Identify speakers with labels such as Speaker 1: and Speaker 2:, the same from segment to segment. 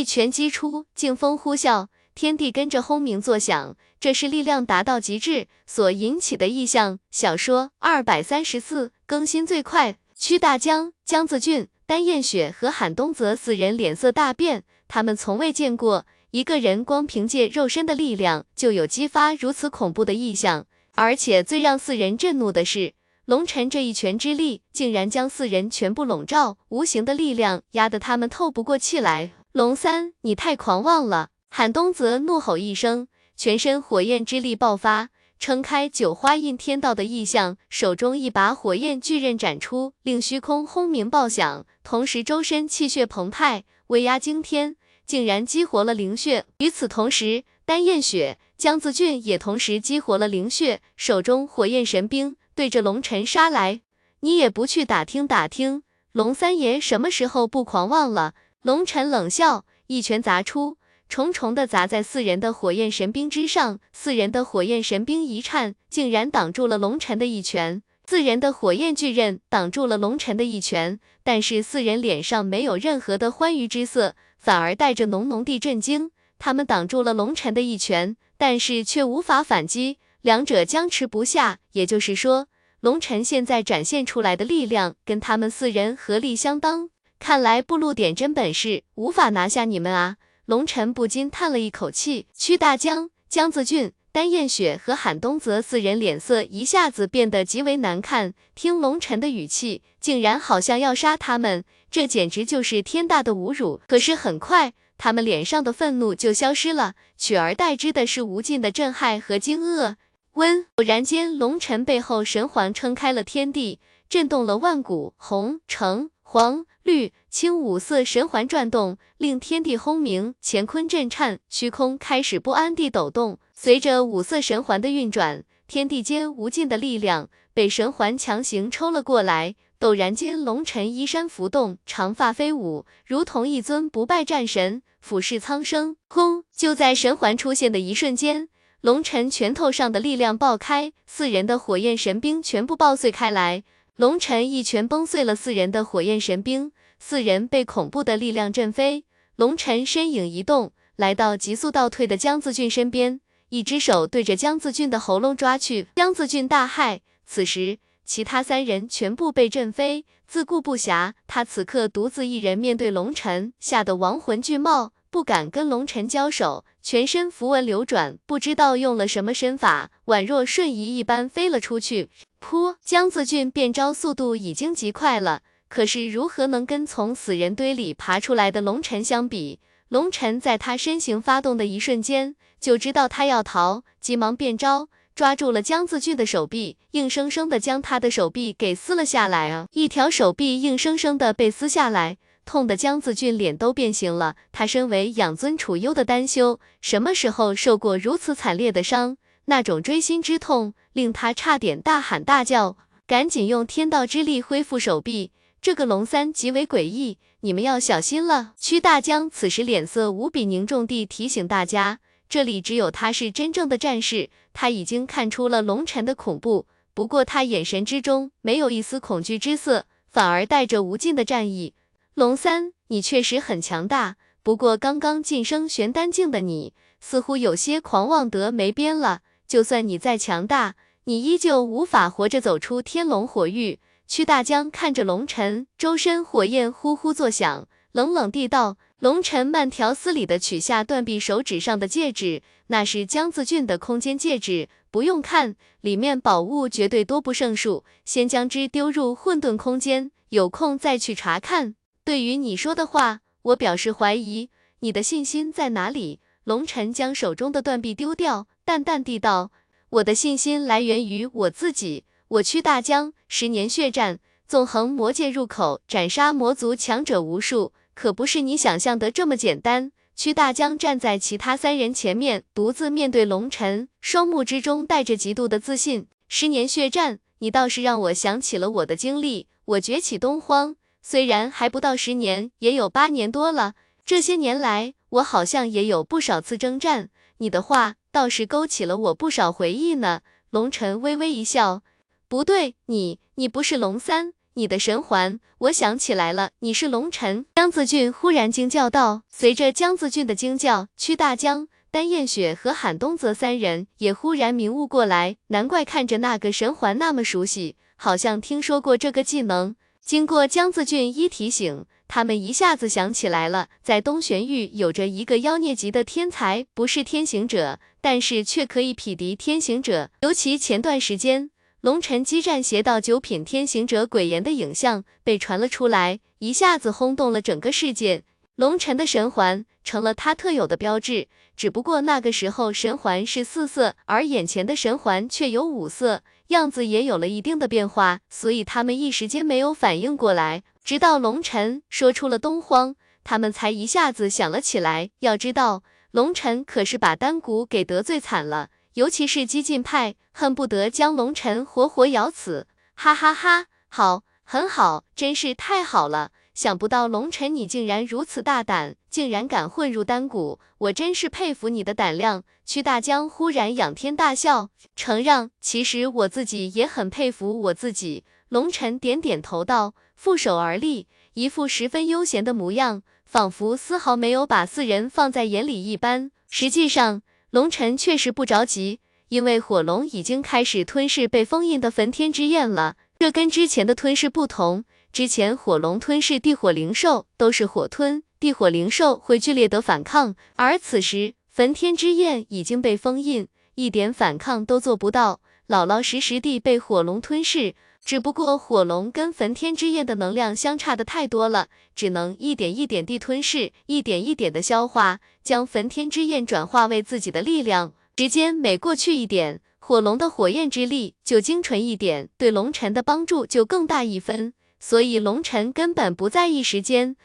Speaker 1: 一拳击出，劲风呼啸，天地跟着轰鸣作响。这是力量达到极致所引起的异象。小说二百三十四更新最快。屈大江、江子俊、丹燕雪和韩东泽四人脸色大变，他们从未见过一个人光凭借肉身的力量就有激发如此恐怖的异象。而且最让四人震怒的是，龙晨这一拳之力竟然将四人全部笼罩，无形的力量压得他们透不过气来。龙三，你太狂妄了！韩东泽怒吼一声。全身火焰之力爆发，撑开九花印天道的异象，手中一把火焰巨刃斩出，令虚空轰鸣爆响，同时周身气血澎湃，威压惊天，竟然激活了灵血。与此同时，丹燕雪、江子俊也同时激活了灵血，手中火焰神兵对着龙尘杀来。你也不去打听打听，龙三爷什么时候不狂妄了？龙尘冷笑，一拳砸出。重重的砸在四人的火焰神兵之上，四人的火焰神兵一颤，竟然挡住了龙尘的一拳。四人的火焰巨刃挡住了龙尘的一拳，但是四人脸上没有任何的欢愉之色，反而带着浓浓的震惊。他们挡住了龙尘的一拳，但是却无法反击，两者僵持不下。也就是说，龙尘现在展现出来的力量跟他们四人合力相当。看来不露点真本事，无法拿下你们啊！龙晨不禁叹了一口气，屈大江、江子俊、丹燕雪和韩东泽四人脸色一下子变得极为难看。听龙晨的语气，竟然好像要杀他们，这简直就是天大的侮辱。可是很快，他们脸上的愤怒就消失了，取而代之的是无尽的震撼和惊愕。温，偶然间，龙晨背后神环撑开了天地，震动了万古，红、橙、黄。绿青五色神环转动，令天地轰鸣，乾坤震颤，虚空开始不安地抖动。随着五色神环的运转，天地间无尽的力量被神环强行抽了过来。陡然间，龙尘衣衫浮动，长发飞舞，如同一尊不败战神，俯视苍生。轰！就在神环出现的一瞬间，龙尘拳头上的力量爆开，四人的火焰神兵全部爆碎开来。龙尘一拳崩碎了四人的火焰神兵，四人被恐怖的力量震飞。龙尘身影一动，来到急速倒退的江子俊身边，一只手对着江子俊的喉咙抓去。江子俊大骇，此时其他三人全部被震飞，自顾不暇。他此刻独自一人面对龙尘，吓得亡魂俱冒，不敢跟龙尘交手，全身符文流转，不知道用了什么身法，宛若瞬移一般飞了出去。噗！江子俊变招速度已经极快了，可是如何能跟从死人堆里爬出来的龙尘相比？龙尘在他身形发动的一瞬间，就知道他要逃，急忙变招，抓住了江子俊的手臂，硬生生的将他的手臂给撕了下来啊！一条手臂硬生生的被撕下来，痛的江子俊脸都变形了。他身为养尊处优的丹修，什么时候受过如此惨烈的伤？那种锥心之痛令他差点大喊大叫，赶紧用天道之力恢复手臂。这个龙三极为诡异，你们要小心了。屈大江此时脸色无比凝重地提醒大家，这里只有他是真正的战士，他已经看出了龙尘的恐怖，不过他眼神之中没有一丝恐惧之色，反而带着无尽的战意。龙三，你确实很强大，不过刚刚晋升玄丹境的你，似乎有些狂妄得没边了。就算你再强大，你依旧无法活着走出天龙火域。屈大江看着龙尘，周身火焰呼呼作响，冷冷地道：“龙尘慢条斯理的取下断臂手指上的戒指，那是江子俊的空间戒指，不用看，里面宝物绝对多不胜数。先将之丢入混沌空间，有空再去查看。对于你说的话，我表示怀疑。你的信心在哪里？”龙尘将手中的断臂丢掉。淡淡地道：“我的信心来源于我自己。我屈大江十年血战，纵横魔界入口，斩杀魔族强者无数，可不是你想象的这么简单。”屈大江站在其他三人前面，独自面对龙尘，双目之中带着极度的自信。十年血战，你倒是让我想起了我的经历。我崛起东荒，虽然还不到十年，也有八年多了。这些年来，我好像也有不少次征战。你的话。倒是勾起了我不少回忆呢。龙尘微微一笑，不对，你你不是龙三，你。的神环，我想起来了，你是龙尘。江子俊忽然惊叫道。随着江子俊的惊叫，屈大江、丹燕雪和韩东泽三人也忽然明悟过来，难怪看着那个神环那么熟悉，好像听说过这个技能。经过江子俊一提醒，他们一下子想起来了，在东玄域有着一个妖孽级的天才，不是天行者，但是却可以匹敌天行者。尤其前段时间，龙尘激战邪道九品天行者鬼炎的影像被传了出来，一下子轰动了整个世界。龙尘的神环成了他特有的标志，只不过那个时候神环是四色，而眼前的神环却有五色。样子也有了一定的变化，所以他们一时间没有反应过来。直到龙尘说出了东荒，他们才一下子想了起来。要知道，龙尘可是把丹谷给得罪惨了，尤其是激进派，恨不得将龙尘活活咬死。哈哈哈，好，很好，真是太好了。想不到龙尘你竟然如此大胆，竟然敢混入丹谷，我真是佩服你的胆量。屈大江忽然仰天大笑，承让，其实我自己也很佩服我自己。龙尘点点头道，负手而立，一副十分悠闲的模样，仿佛丝毫没有把四人放在眼里一般。实际上，龙尘确实不着急，因为火龙已经开始吞噬被封印的焚天之焰了，这跟之前的吞噬不同。之前火龙吞噬地火灵兽都是火吞，地火灵兽会剧烈的反抗，而此时焚天之焰已经被封印，一点反抗都做不到，老老实实地被火龙吞噬。只不过火龙跟焚天之焰的能量相差的太多了，只能一点一点地吞噬，一点一点的消化，将焚天之焰转化为自己的力量。时间每过去一点，火龙的火焰之力就精纯一点，对龙尘的帮助就更大一分。所以龙尘根本不在意时间，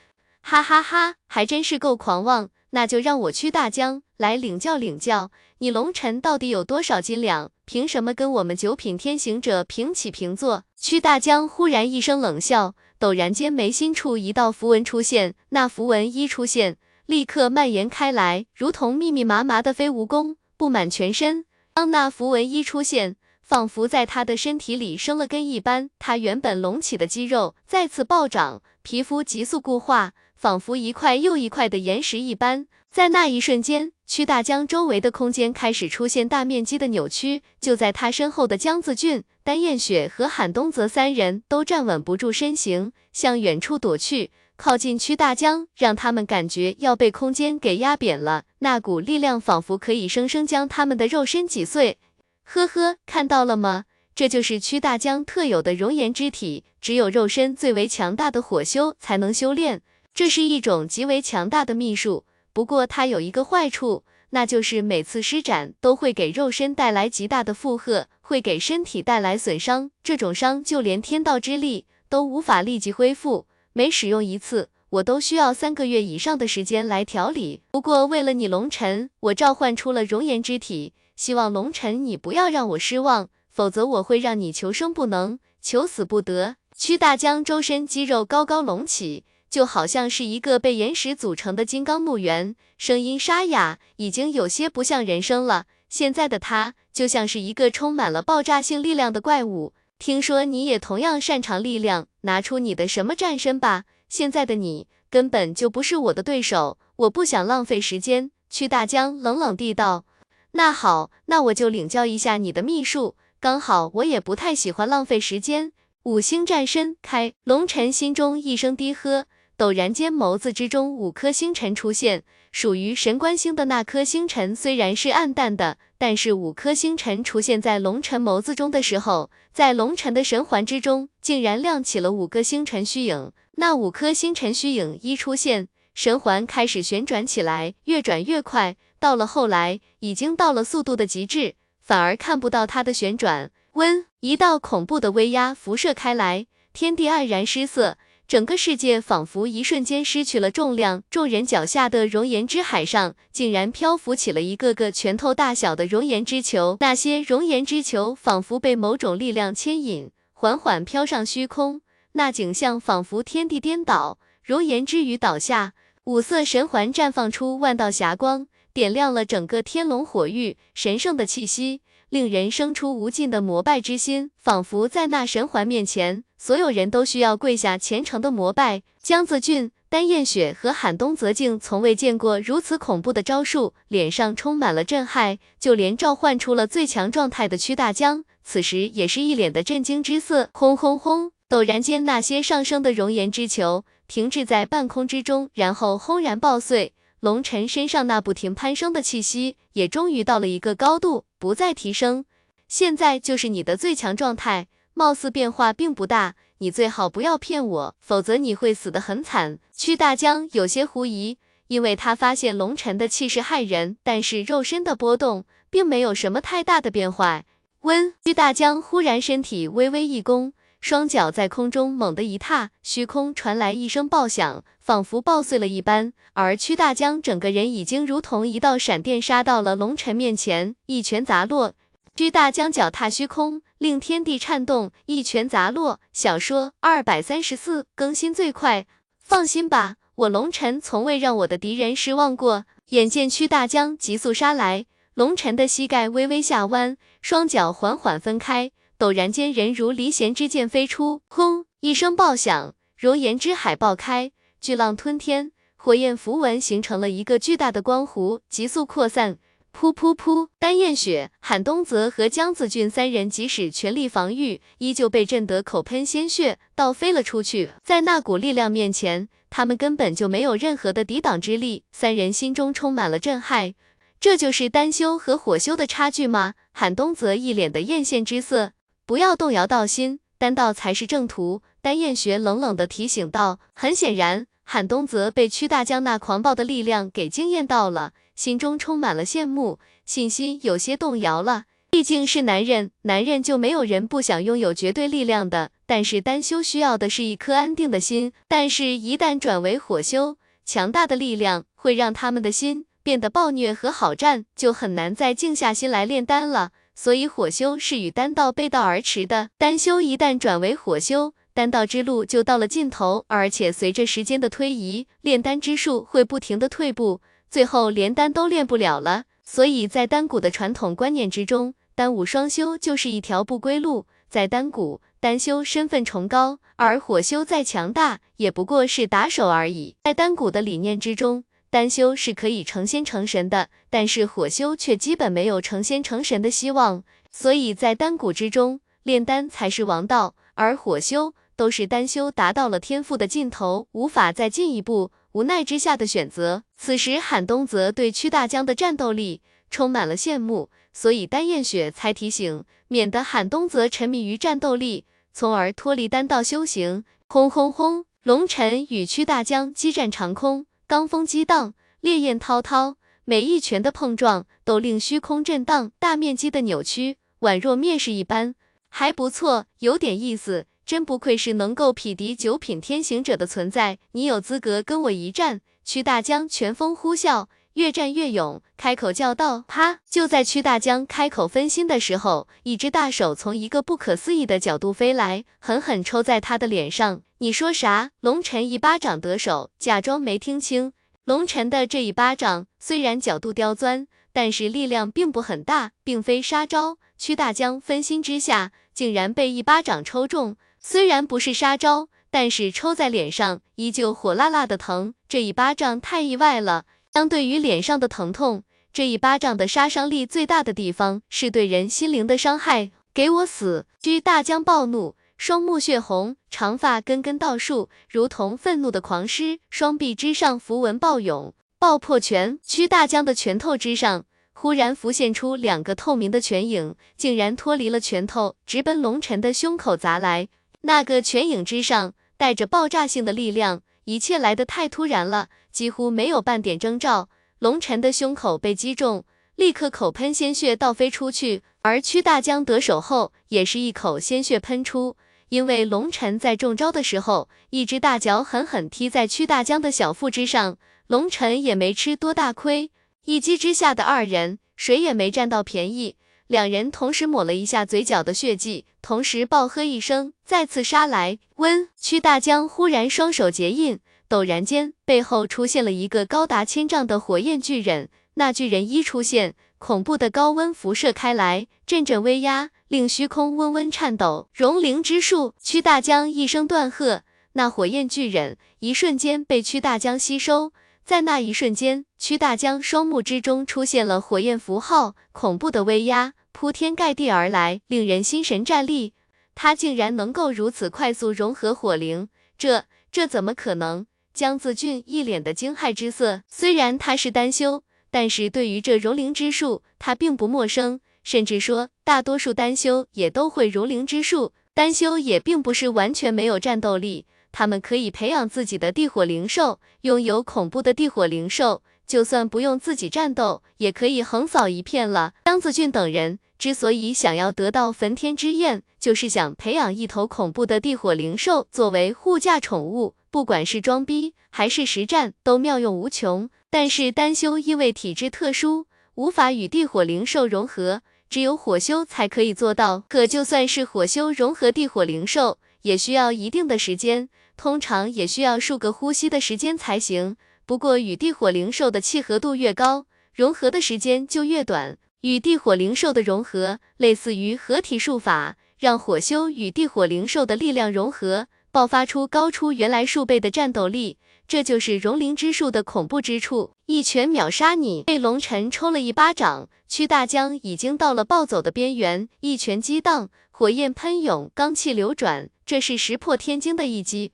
Speaker 1: 哈哈哈，还真是够狂妄。那就让我去大江来领教领教，你龙尘到底有多少斤两？凭什么跟我们九品天行者平起平坐？屈大江忽然一声冷笑，陡然间眉心处一道符文出现，那符文一出现，立刻蔓延开来，如同密密麻麻的飞蜈蚣，布满全身。当那符文一出现，仿佛在他的身体里生了根一般，他原本隆起的肌肉再次暴涨，皮肤急速固化，仿佛一块又一块的岩石一般。在那一瞬间，屈大江周围的空间开始出现大面积的扭曲。就在他身后的江子俊、丹燕雪和韩东泽三人都站稳不住身形，向远处躲去。靠近屈大江，让他们感觉要被空间给压扁了。那股力量仿佛可以生生将他们的肉身挤碎。呵呵，看到了吗？这就是屈大江特有的熔岩之体，只有肉身最为强大的火修才能修炼。这是一种极为强大的秘术，不过它有一个坏处，那就是每次施展都会给肉身带来极大的负荷，会给身体带来损伤。这种伤就连天道之力都无法立即恢复，每使用一次，我都需要三个月以上的时间来调理。不过为了你龙尘，我召唤出了熔岩之体。希望龙尘你不要让我失望，否则我会让你求生不能，求死不得。屈大江周身肌肉高高隆起，就好像是一个被岩石组成的金刚墓园，声音沙哑，已经有些不像人声了。现在的他就像是一个充满了爆炸性力量的怪物。听说你也同样擅长力量，拿出你的什么战身吧。现在的你根本就不是我的对手，我不想浪费时间。屈大江冷冷地道。那好，那我就领教一下你的秘术。刚好我也不太喜欢浪费时间。五星战身开，龙尘心中一声低喝，陡然间眸子之中五颗星辰出现。属于神官星的那颗星辰虽然是暗淡的，但是五颗星辰出现在龙尘眸子中的时候，在龙尘的神环之中竟然亮起了五个星辰虚影。那五颗星辰虚影一出现，神环开始旋转起来，越转越快。到了后来，已经到了速度的极致，反而看不到它的旋转。温，一道恐怖的威压辐射开来，天地黯然失色，整个世界仿佛一瞬间失去了重量。众人脚下的熔岩之海上，竟然漂浮起了一个个拳头大小的熔岩之球。那些熔岩之球仿佛被某种力量牵引，缓缓飘上虚空。那景象仿佛天地颠倒，熔岩之雨倒下，五色神环绽放出万道霞光。点亮了整个天龙火域，神圣的气息令人生出无尽的膜拜之心，仿佛在那神环面前，所有人都需要跪下虔诚的膜拜。江子俊、丹燕雪和韩东泽竟从未见过如此恐怖的招数，脸上充满了震撼，就连召唤出了最强状态的屈大江，此时也是一脸的震惊之色。轰轰轰！陡然间，那些上升的熔岩之球停滞在半空之中，然后轰然爆碎。龙尘身上那不停攀升的气息，也终于到了一个高度，不再提升。现在就是你的最强状态，貌似变化并不大。你最好不要骗我，否则你会死得很惨。屈大江有些狐疑，因为他发现龙尘的气势骇人，但是肉身的波动并没有什么太大的变化。温，屈大江忽然身体微微一弓。双脚在空中猛地一踏，虚空传来一声爆响，仿佛爆碎了一般。而屈大江整个人已经如同一道闪电杀到了龙尘面前，一拳砸落。屈大江脚踏虚空，令天地颤动，一拳砸落。小说二百三十四更新最快，放心吧，我龙尘从未让我的敌人失望过。眼见屈大江急速杀来，龙尘的膝盖微微下弯，双脚缓缓分开。陡然间，人如离弦之箭飞出，轰一声爆响，熔岩之海爆开，巨浪吞天，火焰符文形成了一个巨大的光弧，急速扩散。噗噗噗！丹燕雪、韩东泽和江子俊三人即使全力防御，依旧被震得口喷鲜血，倒飞了出去。在那股力量面前，他们根本就没有任何的抵挡之力。三人心中充满了震撼，这就是丹修和火修的差距吗？韩东泽一脸的艳羡之色。不要动摇道心，丹道才是正途。丹燕学冷冷的提醒道。很显然，韩东泽被屈大江那狂暴的力量给惊艳到了，心中充满了羡慕，信心有些动摇了。毕竟是男人，男人就没有人不想拥有绝对力量的。但是丹修需要的是一颗安定的心，但是一旦转为火修，强大的力量会让他们的心变得暴虐和好战，就很难再静下心来炼丹了。所以火修是与丹道背道而驰的，丹修一旦转为火修，丹道之路就到了尽头，而且随着时间的推移，炼丹之术会不停的退步，最后连丹都练不了了。所以在丹谷的传统观念之中，丹武双修就是一条不归路。在丹谷，丹修身份崇高，而火修再强大，也不过是打手而已。在丹谷的理念之中。丹修是可以成仙成神的，但是火修却基本没有成仙成神的希望，所以在丹谷之中炼丹才是王道，而火修都是丹修达到了天赋的尽头，无法再进一步，无奈之下的选择。此时韩东泽对屈大江的战斗力充满了羡慕，所以丹燕雪才提醒，免得韩东泽沉迷于战斗力，从而脱离丹道修行。轰轰轰！龙尘与屈大江激战长空。罡风激荡，烈焰滔滔，每一拳的碰撞都令虚空震荡，大面积的扭曲，宛若灭世一般。还不错，有点意思，真不愧是能够匹敌九品天行者的存在。你有资格跟我一战。屈大江拳风呼啸，越战越勇，开口叫道：“啪！”就在屈大江开口分心的时候，一只大手从一个不可思议的角度飞来，狠狠抽在他的脸上。你说啥？龙尘一巴掌得手，假装没听清。龙尘的这一巴掌虽然角度刁钻，但是力量并不很大，并非杀招。屈大江分心之下，竟然被一巴掌抽中。虽然不是杀招，但是抽在脸上依旧火辣辣的疼。这一巴掌太意外了。相对于脸上的疼痛，这一巴掌的杀伤力最大的地方是对人心灵的伤害。给我死！屈大江暴怒。双目血红，长发根根倒竖，如同愤怒的狂狮。双臂之上符文暴涌，爆破拳。屈大江的拳头之上，忽然浮现出两个透明的拳影，竟然脱离了拳头，直奔龙尘的胸口砸来。那个拳影之上带着爆炸性的力量，一切来得太突然了，几乎没有半点征兆。龙尘的胸口被击中，立刻口喷鲜血倒飞出去，而屈大江得手后，也是一口鲜血喷出。因为龙尘在中招的时候，一只大脚狠狠踢在屈大江的小腹之上，龙尘也没吃多大亏。一击之下的二人，谁也没占到便宜。两人同时抹了一下嘴角的血迹，同时暴喝一声，再次杀来。温屈大江忽然双手结印，陡然间背后出现了一个高达千丈的火焰巨人。那巨人一出现，恐怖的高温辐射开来，阵阵威压令虚空嗡嗡颤抖。融灵之术，屈大江一声断喝，那火焰巨人一瞬间被屈大江吸收。在那一瞬间，屈大江双目之中出现了火焰符号，恐怖的威压铺天盖地而来，令人心神战栗。他竟然能够如此快速融合火灵，这这怎么可能？江子俊一脸的惊骇之色。虽然他是单修，但是对于这融灵之术，他并不陌生，甚至说大多数单修也都会融灵之术。单修也并不是完全没有战斗力。他们可以培养自己的地火灵兽，拥有恐怖的地火灵兽，就算不用自己战斗，也可以横扫一片了。江子俊等人之所以想要得到焚天之焰，就是想培养一头恐怖的地火灵兽作为护驾宠物，不管是装逼还是实战，都妙用无穷。但是丹修因为体质特殊，无法与地火灵兽融合，只有火修才可以做到。可就算是火修融合地火灵兽，也需要一定的时间。通常也需要数个呼吸的时间才行。不过与地火灵兽的契合度越高，融合的时间就越短。与地火灵兽的融合，类似于合体术法，让火修与地火灵兽的力量融合，爆发出高出原来数倍的战斗力。这就是融灵之术的恐怖之处，一拳秒杀你。被龙尘抽了一巴掌，屈大江已经到了暴走的边缘，一拳激荡，火焰喷涌，罡气流转，这是石破天惊的一击。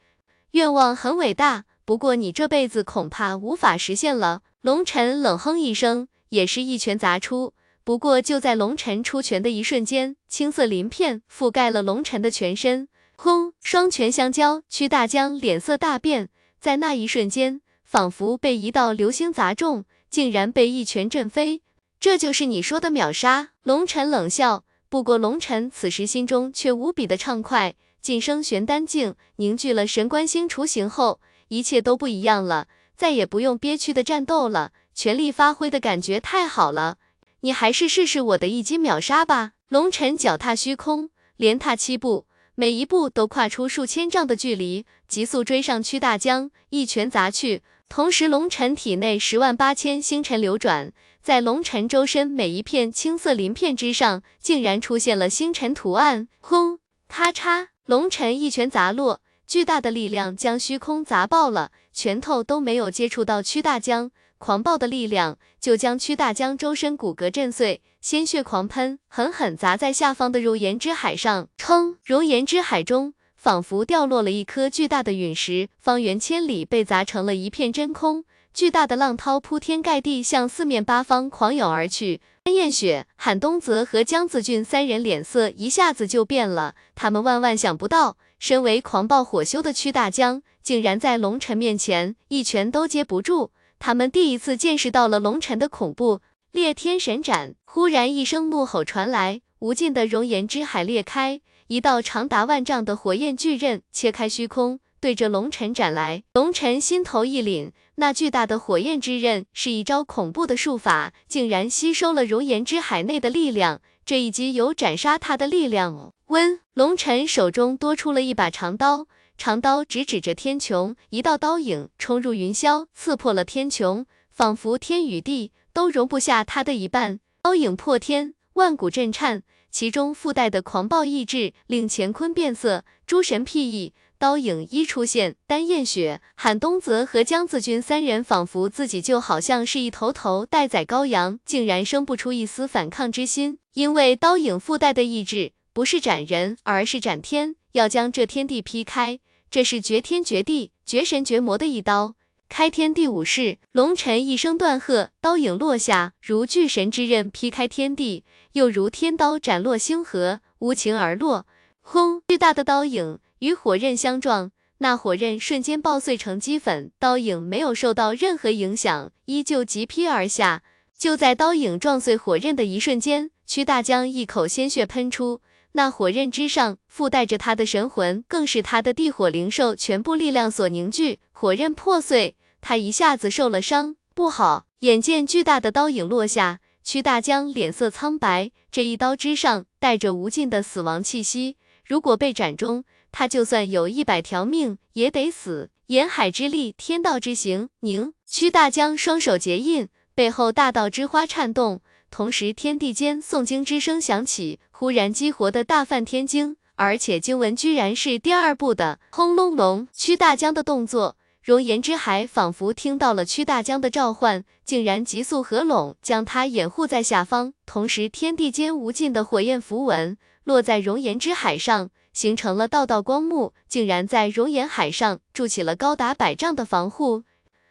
Speaker 1: 愿望很伟大，不过你这辈子恐怕无法实现了。龙尘冷哼一声，也是一拳砸出。不过就在龙尘出拳的一瞬间，青色鳞片覆盖了龙尘的全身。轰！双拳相交，屈大江脸色大变，在那一瞬间，仿佛被一道流星砸中，竟然被一拳震飞。这就是你说的秒杀？龙尘冷笑。不过龙尘此时心中却无比的畅快。晋升玄丹境，凝聚了神关星雏形后，一切都不一样了，再也不用憋屈的战斗了，全力发挥的感觉太好了。你还是试试我的一击秒杀吧。龙尘脚踏虚空，连踏七步，每一步都跨出数千丈的距离，急速追上屈大江，一拳砸去。同时，龙尘体内十万八千星辰流转，在龙尘周身每一片青色鳞片之上，竟然出现了星辰图案。轰！咔嚓！龙尘一拳砸落，巨大的力量将虚空砸爆了，拳头都没有接触到屈大江，狂暴的力量就将屈大江周身骨骼震碎，鲜血狂喷，狠狠砸在下方的熔岩之海上。砰！熔岩之海中仿佛掉落了一颗巨大的陨石，方圆千里被砸成了一片真空。巨大的浪涛铺天盖地向四面八方狂涌而去，安彦雪、韩东泽和江子俊三人脸色一下子就变了。他们万万想不到，身为狂暴火修的屈大江，竟然在龙尘面前一拳都接不住。他们第一次见识到了龙尘的恐怖。裂天神斩！忽然一声怒吼传来，无尽的熔岩之海裂开，一道长达万丈的火焰巨刃切开虚空。对着龙尘斩来，龙尘心头一凛，那巨大的火焰之刃是一招恐怖的术法，竟然吸收了熔岩之海内的力量，这一击有斩杀他的力量哦。温，龙尘手中多出了一把长刀，长刀直指着天穹，一道刀影冲入云霄，刺破了天穹，仿佛天与地都容不下他的一半。刀影破天，万古震颤，其中附带的狂暴意志令乾坤变色，诸神辟易。刀影一出现，丹燕雪、韩东泽和江子君三人仿佛自己就好像是一头头待宰羔羊，竟然生不出一丝反抗之心。因为刀影附带的意志不是斩人，而是斩天，要将这天地劈开。这是绝天绝地、绝神绝魔的一刀，开天地五式。龙尘一声断喝，刀影落下，如巨神之刃劈开天地，又如天刀斩落星河，无情而落。轰！巨大的刀影。与火刃相撞，那火刃瞬间爆碎成齑粉，刀影没有受到任何影响，依旧急劈而下。就在刀影撞碎火刃的一瞬间，屈大江一口鲜血喷出，那火刃之上附带着他的神魂，更是他的地火灵兽全部力量所凝聚。火刃破碎，他一下子受了伤，不好！眼见巨大的刀影落下，屈大江脸色苍白，这一刀之上带着无尽的死亡气息，如果被斩中。他就算有一百条命也得死。沿海之力，天道之行，凝。屈大江双手结印，背后大道之花颤动，同时天地间诵经之声响起，忽然激活的大梵天经，而且经文居然是第二部的。轰隆隆，屈大江的动作，熔岩之海仿佛听到了屈大江的召唤，竟然急速合拢，将他掩护在下方。同时，天地间无尽的火焰符文落在熔岩之海上。形成了道道光幕，竟然在熔岩海上筑起了高达百丈的防护。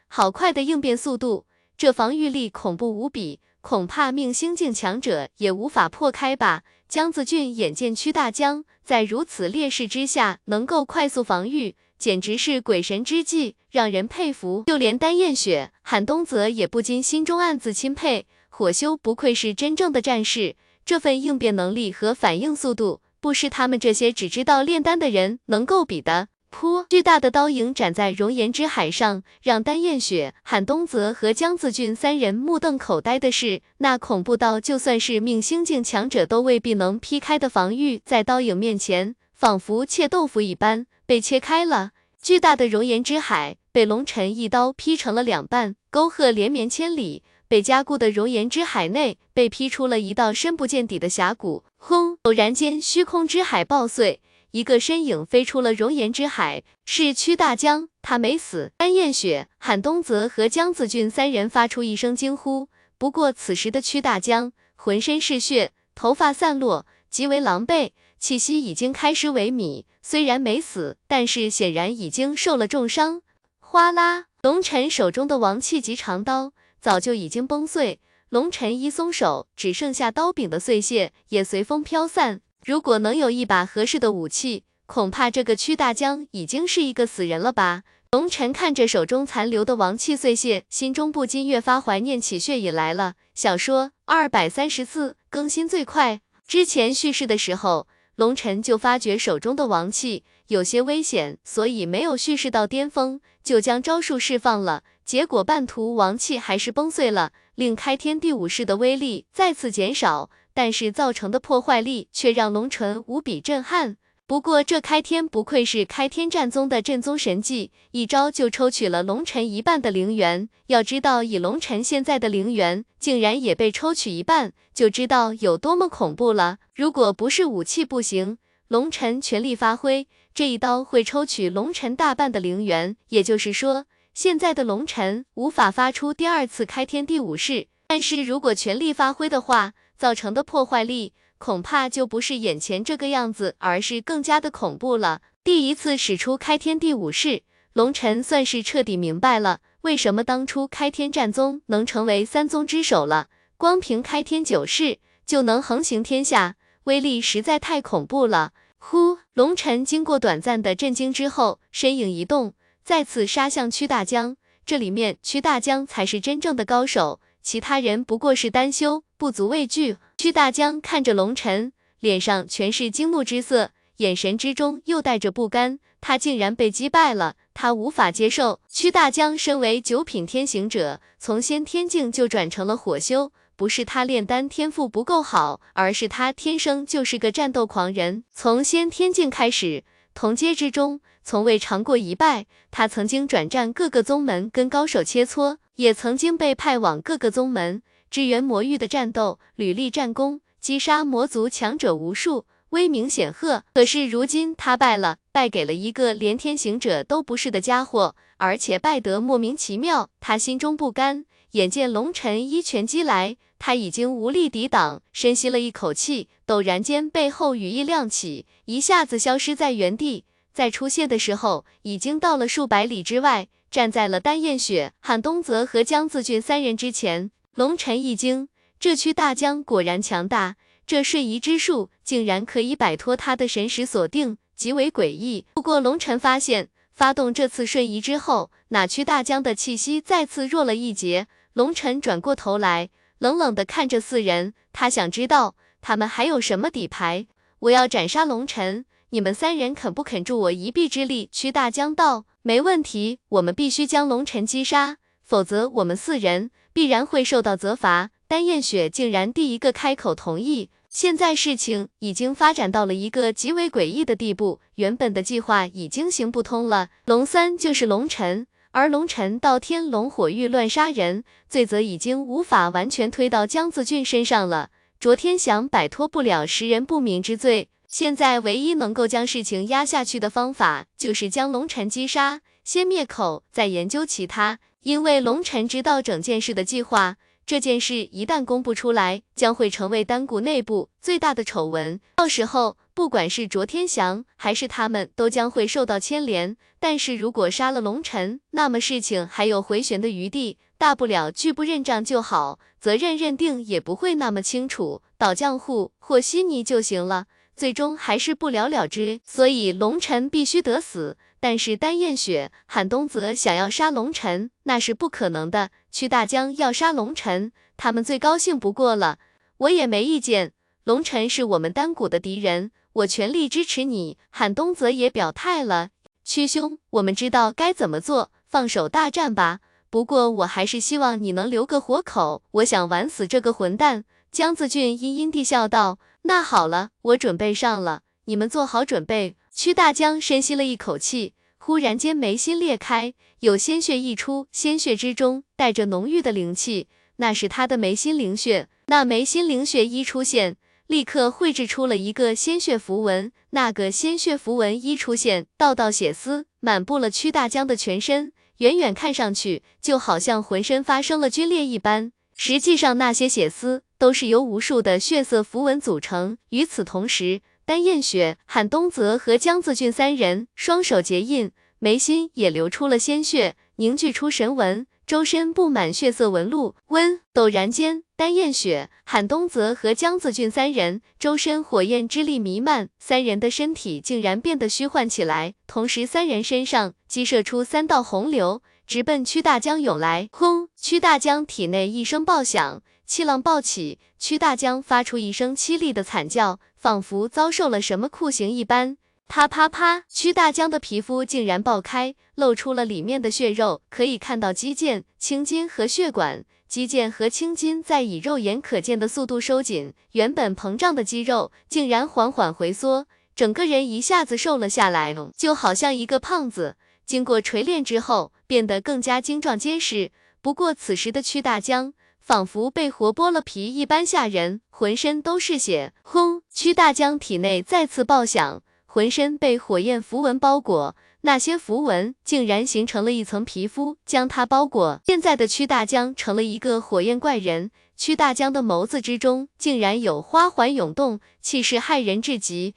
Speaker 1: 好快的应变速度，这防御力恐怖无比，恐怕命星境强者也无法破开吧。江子俊眼见屈大江在如此劣势之下能够快速防御，简直是鬼神之技，让人佩服。就连丹燕雪、韩东泽也不禁心中暗自钦佩，火修不愧是真正的战士，这份应变能力和反应速度。不是他们这些只知道炼丹的人能够比的。噗！巨大的刀影斩在熔岩之海上，让丹燕雪、韩东泽和江子俊三人目瞪口呆的是，那恐怖到就算是命星境强者都未必能劈开的防御，在刀影面前，仿佛切豆腐一般被切开了。巨大的熔岩之海被龙尘一刀劈成了两半，沟壑连绵千里。被加固的熔岩之海内被劈出了一道深不见底的峡谷，轰！偶然间，虚空之海爆碎，一个身影飞出了熔岩之海，是屈大江，他没死。安燕雪、韩东泽和江子俊三人发出一声惊呼。不过此时的屈大江浑身是血，头发散落，极为狼狈，气息已经开始萎靡。虽然没死，但是显然已经受了重伤。哗啦，龙尘手中的王气级长刀。早就已经崩碎，龙尘一松手，只剩下刀柄的碎屑也随风飘散。如果能有一把合适的武器，恐怕这个屈大江已经是一个死人了吧？龙尘看着手中残留的王气碎屑，心中不禁越发怀念起血影来了。小说二百三十四更新最快，之前叙事的时候，龙尘就发觉手中的王气有些危险，所以没有叙事到巅峰，就将招数释放了。结果半途王气还是崩碎了，令开天第五式的威力再次减少，但是造成的破坏力却让龙尘无比震撼。不过这开天不愧是开天战宗的镇宗神技，一招就抽取了龙尘一半的灵元。要知道以龙尘现在的灵元，竟然也被抽取一半，就知道有多么恐怖了。如果不是武器不行，龙尘全力发挥，这一刀会抽取龙尘大半的灵元，也就是说。现在的龙尘无法发出第二次开天第五式，但是如果全力发挥的话，造成的破坏力恐怕就不是眼前这个样子，而是更加的恐怖了。第一次使出开天第五式，龙尘算是彻底明白了为什么当初开天战宗能成为三宗之首了。光凭开天九式就能横行天下，威力实在太恐怖了。呼，龙尘经过短暂的震惊之后，身影一动。再次杀向屈大江，这里面屈大江才是真正的高手，其他人不过是单修，不足畏惧。屈大江看着龙尘，脸上全是惊怒之色，眼神之中又带着不甘。他竟然被击败了，他无法接受。屈大江身为九品天行者，从先天境就转成了火修，不是他炼丹天赋不够好，而是他天生就是个战斗狂人。从先天境开始，同阶之中。从未尝过一败，他曾经转战各个宗门，跟高手切磋，也曾经被派往各个宗门支援魔域的战斗，屡立战功，击杀魔族强者无数，威名显赫。可是如今他败了，败给了一个连天行者都不是的家伙，而且败得莫名其妙。他心中不甘，眼见龙尘一拳击来，他已经无力抵挡，深吸了一口气，陡然间背后羽翼亮起，一下子消失在原地。在出现的时候，已经到了数百里之外，站在了丹燕雪、韩东泽和江自俊三人之前。龙尘一惊，这区大江果然强大，这瞬移之术竟然可以摆脱他的神识锁定，极为诡异。不过龙尘发现，发动这次瞬移之后，哪区大江的气息再次弱了一截。龙尘转过头来，冷冷的看着四人，他想知道他们还有什么底牌。我要斩杀龙尘。你们三人肯不肯助我一臂之力？屈大江道：“没问题，我们必须将龙尘击杀，否则我们四人必然会受到责罚。”丹燕雪竟然第一个开口同意。现在事情已经发展到了一个极为诡异的地步，原本的计划已经行不通了。龙三就是龙尘，而龙尘到天龙火域乱杀人，罪责已经无法完全推到江子俊身上了。卓天祥摆脱不了识人不明之罪，现在唯一能够将事情压下去的方法，就是将龙尘击杀，先灭口，再研究其他。因为龙尘知道整件事的计划，这件事一旦公布出来，将会成为丹谷内部最大的丑闻，到时候。不管是卓天祥还是他们，都将会受到牵连。但是如果杀了龙尘，那么事情还有回旋的余地，大不了拒不认账就好，责任认定也不会那么清楚，倒浆糊和稀泥就行了，最终还是不了了之。所以龙尘必须得死。但是丹艳雪、韩东泽想要杀龙尘，那是不可能的。屈大江要杀龙尘，他们最高兴不过了，我也没意见。龙尘是我们丹谷的敌人。我全力支持你，韩东泽也表态了。屈兄，我们知道该怎么做，放手大战吧。不过我还是希望你能留个活口，我想玩死这个混蛋。江子俊阴阴地笑道：“那好了，我准备上了，你们做好准备。”屈大江深吸了一口气，忽然间眉心裂开，有鲜血溢出，鲜血之中带着浓郁的灵气，那是他的眉心灵血。那眉心灵血一出现。立刻绘制出了一个鲜血符文，那个鲜血符文一出现，道道血丝满布了屈大江的全身，远远看上去就好像浑身发生了皲裂一般。实际上，那些血丝都是由无数的血色符文组成。与此同时，丹艳雪、韩东泽和江子俊三人双手结印，眉心也流出了鲜血，凝聚出神纹。周身布满血色纹路，温陡然间，丹艳雪、韩东泽和江子俊三人周身火焰之力弥漫，三人的身体竟然变得虚幻起来，同时三人身上激射出三道洪流，直奔屈大江涌来。轰！屈大江体内一声爆响，气浪暴起，屈大江发出一声凄厉的惨叫，仿佛遭受了什么酷刑一般。啪啪啪！屈大江的皮肤竟然爆开，露出了里面的血肉，可以看到肌腱、青筋和血管。肌腱和青筋在以肉眼可见的速度收紧，原本膨胀的肌肉竟然缓缓回缩，整个人一下子瘦了下来，就好像一个胖子。经过锤炼之后，变得更加精壮结实。不过此时的屈大江仿佛被活剥了皮一般吓人，浑身都是血。轰！屈大江体内再次爆响。浑身被火焰符文包裹，那些符文竟然形成了一层皮肤，将他包裹。现在的屈大江成了一个火焰怪人，屈大江的眸子之中竟然有花环涌动，气势骇人至极。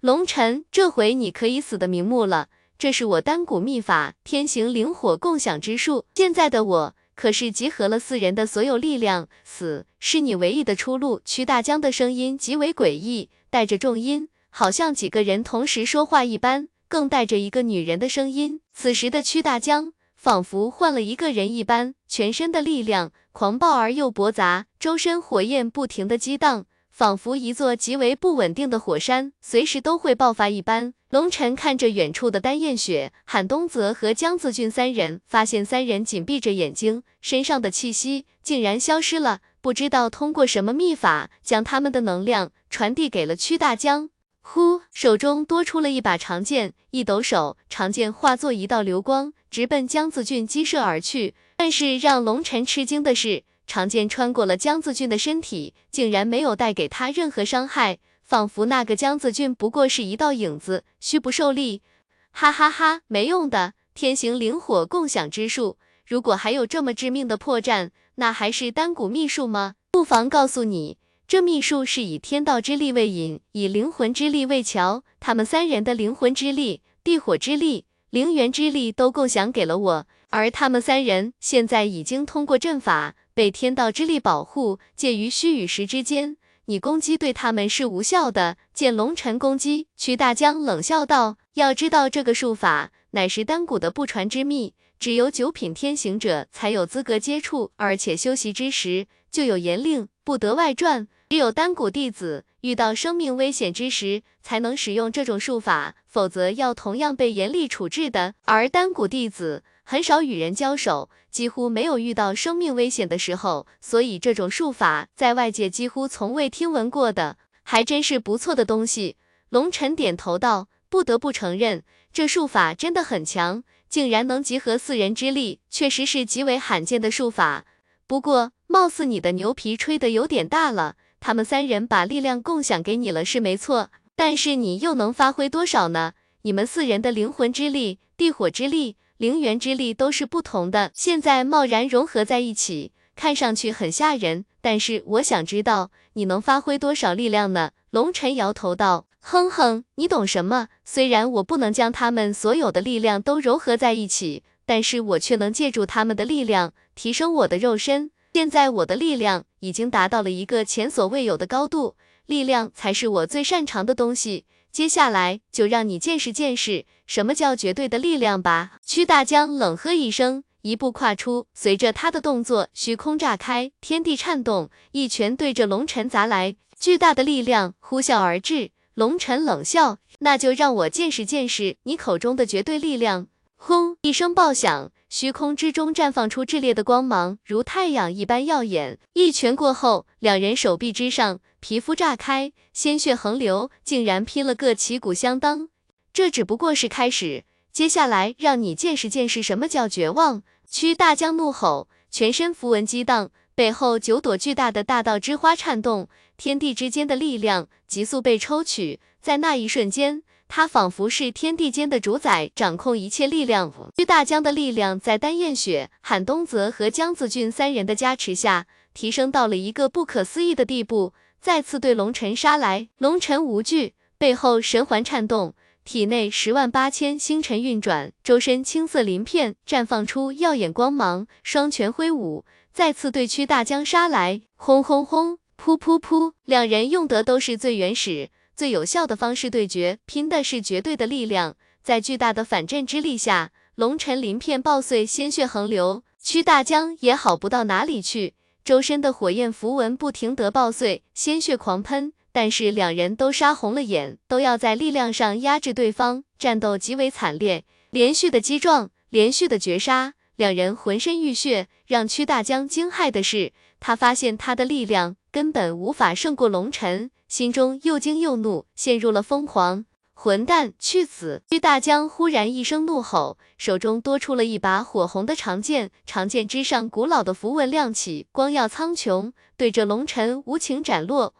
Speaker 1: 龙尘，这回你可以死的瞑目了。这是我丹谷秘法天行灵火共享之术，现在的我可是集合了四人的所有力量，死是你唯一的出路。屈大江的声音极为诡异，带着重音。好像几个人同时说话一般，更带着一个女人的声音。此时的屈大江仿佛换了一个人一般，全身的力量狂暴而又驳杂，周身火焰不停的激荡，仿佛一座极为不稳定的火山，随时都会爆发一般。龙尘看着远处的丹艳雪、韩东泽和江子俊三人，发现三人紧闭着眼睛，身上的气息竟然消失了，不知道通过什么秘法，将他们的能量传递给了屈大江。呼，手中多出了一把长剑，一抖手，长剑化作一道流光，直奔江子俊击射而去。但是让龙尘吃惊的是，长剑穿过了江子俊的身体，竟然没有带给他任何伤害，仿佛那个江子俊不过是一道影子，虚不受力。哈哈哈，没用的，天行灵火共享之术，如果还有这么致命的破绽，那还是丹谷秘术吗？不妨告诉你。这秘术是以天道之力为引，以灵魂之力为桥，他们三人的灵魂之力、地火之力、灵元之力都共享给了我，而他们三人现在已经通过阵法被天道之力保护，介于虚与实之间，你攻击对他们是无效的。见龙尘攻击，屈大江冷笑道：“要知道这个术法乃是丹谷的不传之秘，只有九品天行者才有资格接触，而且修习之时就有严令，不得外传。”只有丹谷弟子遇到生命危险之时，才能使用这种术法，否则要同样被严厉处置的。而丹谷弟子很少与人交手，几乎没有遇到生命危险的时候，所以这种术法在外界几乎从未听闻过的，还真是不错的东西。龙尘点头道：“不得不承认，这术法真的很强。”竟然能集合四人之力，确实是极为罕见的术法。不过，貌似你的牛皮吹得有点大了。他们三人把力量共享给你了，是没错，但是你又能发挥多少呢？你们四人的灵魂之力、地火之力、灵元之力都是不同的，现在贸然融合在一起，看上去很吓人。但是我想知道你能发挥多少力量呢？龙尘摇头道：“哼哼，你懂什么？虽然我不能将他们所有的力量都融合在一起，但是我却能借助他们的力量提升我的肉身。现在我的力量已经达到了一个前所未有的高度，力量才是我最擅长的东西。”接下来就让你见识见识什么叫绝对的力量吧！屈大江冷喝一声，一步跨出，随着他的动作，虚空炸开，天地颤动，一拳对着龙尘砸来，巨大的力量呼啸而至。龙尘冷笑，那就让我见识见识你口中的绝对力量。轰！一声爆响，虚空之中绽放出炽烈的光芒，如太阳一般耀眼。一拳过后，两人手臂之上。皮肤炸开，鲜血横流，竟然拼了个旗鼓相当。这只不过是开始，接下来让你见识见识什么叫绝望！屈大江怒吼，全身符文激荡，背后九朵巨大的大道之花颤动，天地之间的力量急速被抽取。在那一瞬间，他仿佛是天地间的主宰，掌控一切力量。屈大江的力量在丹燕雪、韩东泽和江子俊三人的加持下，提升到了一个不可思议的地步。再次对龙尘杀来，龙尘无惧，背后神环颤动，体内十万八千星辰运转，周身青色鳞片绽放出耀眼光芒，双拳挥舞，再次对屈大江杀来，轰轰轰，噗噗噗，两人用的都是最原始、最有效的方式对决，拼的是绝对的力量，在巨大的反震之力下，龙尘鳞片爆碎，鲜血横流，屈大江也好不到哪里去。周身的火焰符文不停地爆碎，鲜血狂喷，但是两人都杀红了眼，都要在力量上压制对方，战斗极为惨烈，连续的击撞，连续的绝杀，两人浑身浴血。让屈大江惊骇的是，他发现他的力量根本无法胜过龙尘，心中又惊又怒，陷入了疯狂。混蛋，去死！玉大江忽然一声怒吼，手中多出了一把火红的长剑，长剑之上古老的符文亮起，光耀苍穹，对着龙尘无情斩落。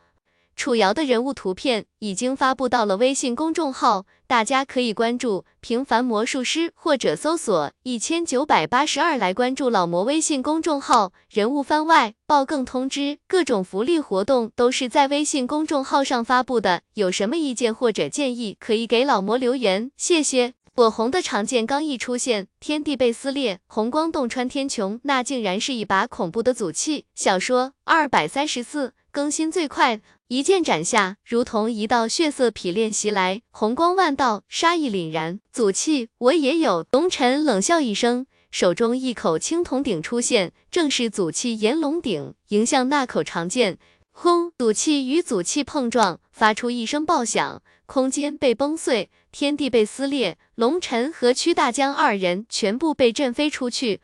Speaker 1: 楚瑶的人物图片已经发布到了微信公众号，大家可以关注“平凡魔术师”或者搜索一千九百八十二来关注老魔微信公众号。人物番外、爆更通知、各种福利活动都是在微信公众号上发布的。有什么意见或者建议，可以给老魔留言，谢谢。火红的长剑刚一出现，天地被撕裂，红光洞穿天穹，那竟然是一把恐怖的祖器。小说二百三十四更新最快。一剑斩下，如同一道血色劈链袭来，红光万道，杀意凛然。祖器我也有。龙尘冷笑一声，手中一口青铜鼎出现，正是祖器炎龙鼎，迎向那口长剑。轰！祖器与祖器碰撞，发出一声爆响，空间被崩碎，天地被撕裂，龙尘和屈大江二人全部被震飞出去。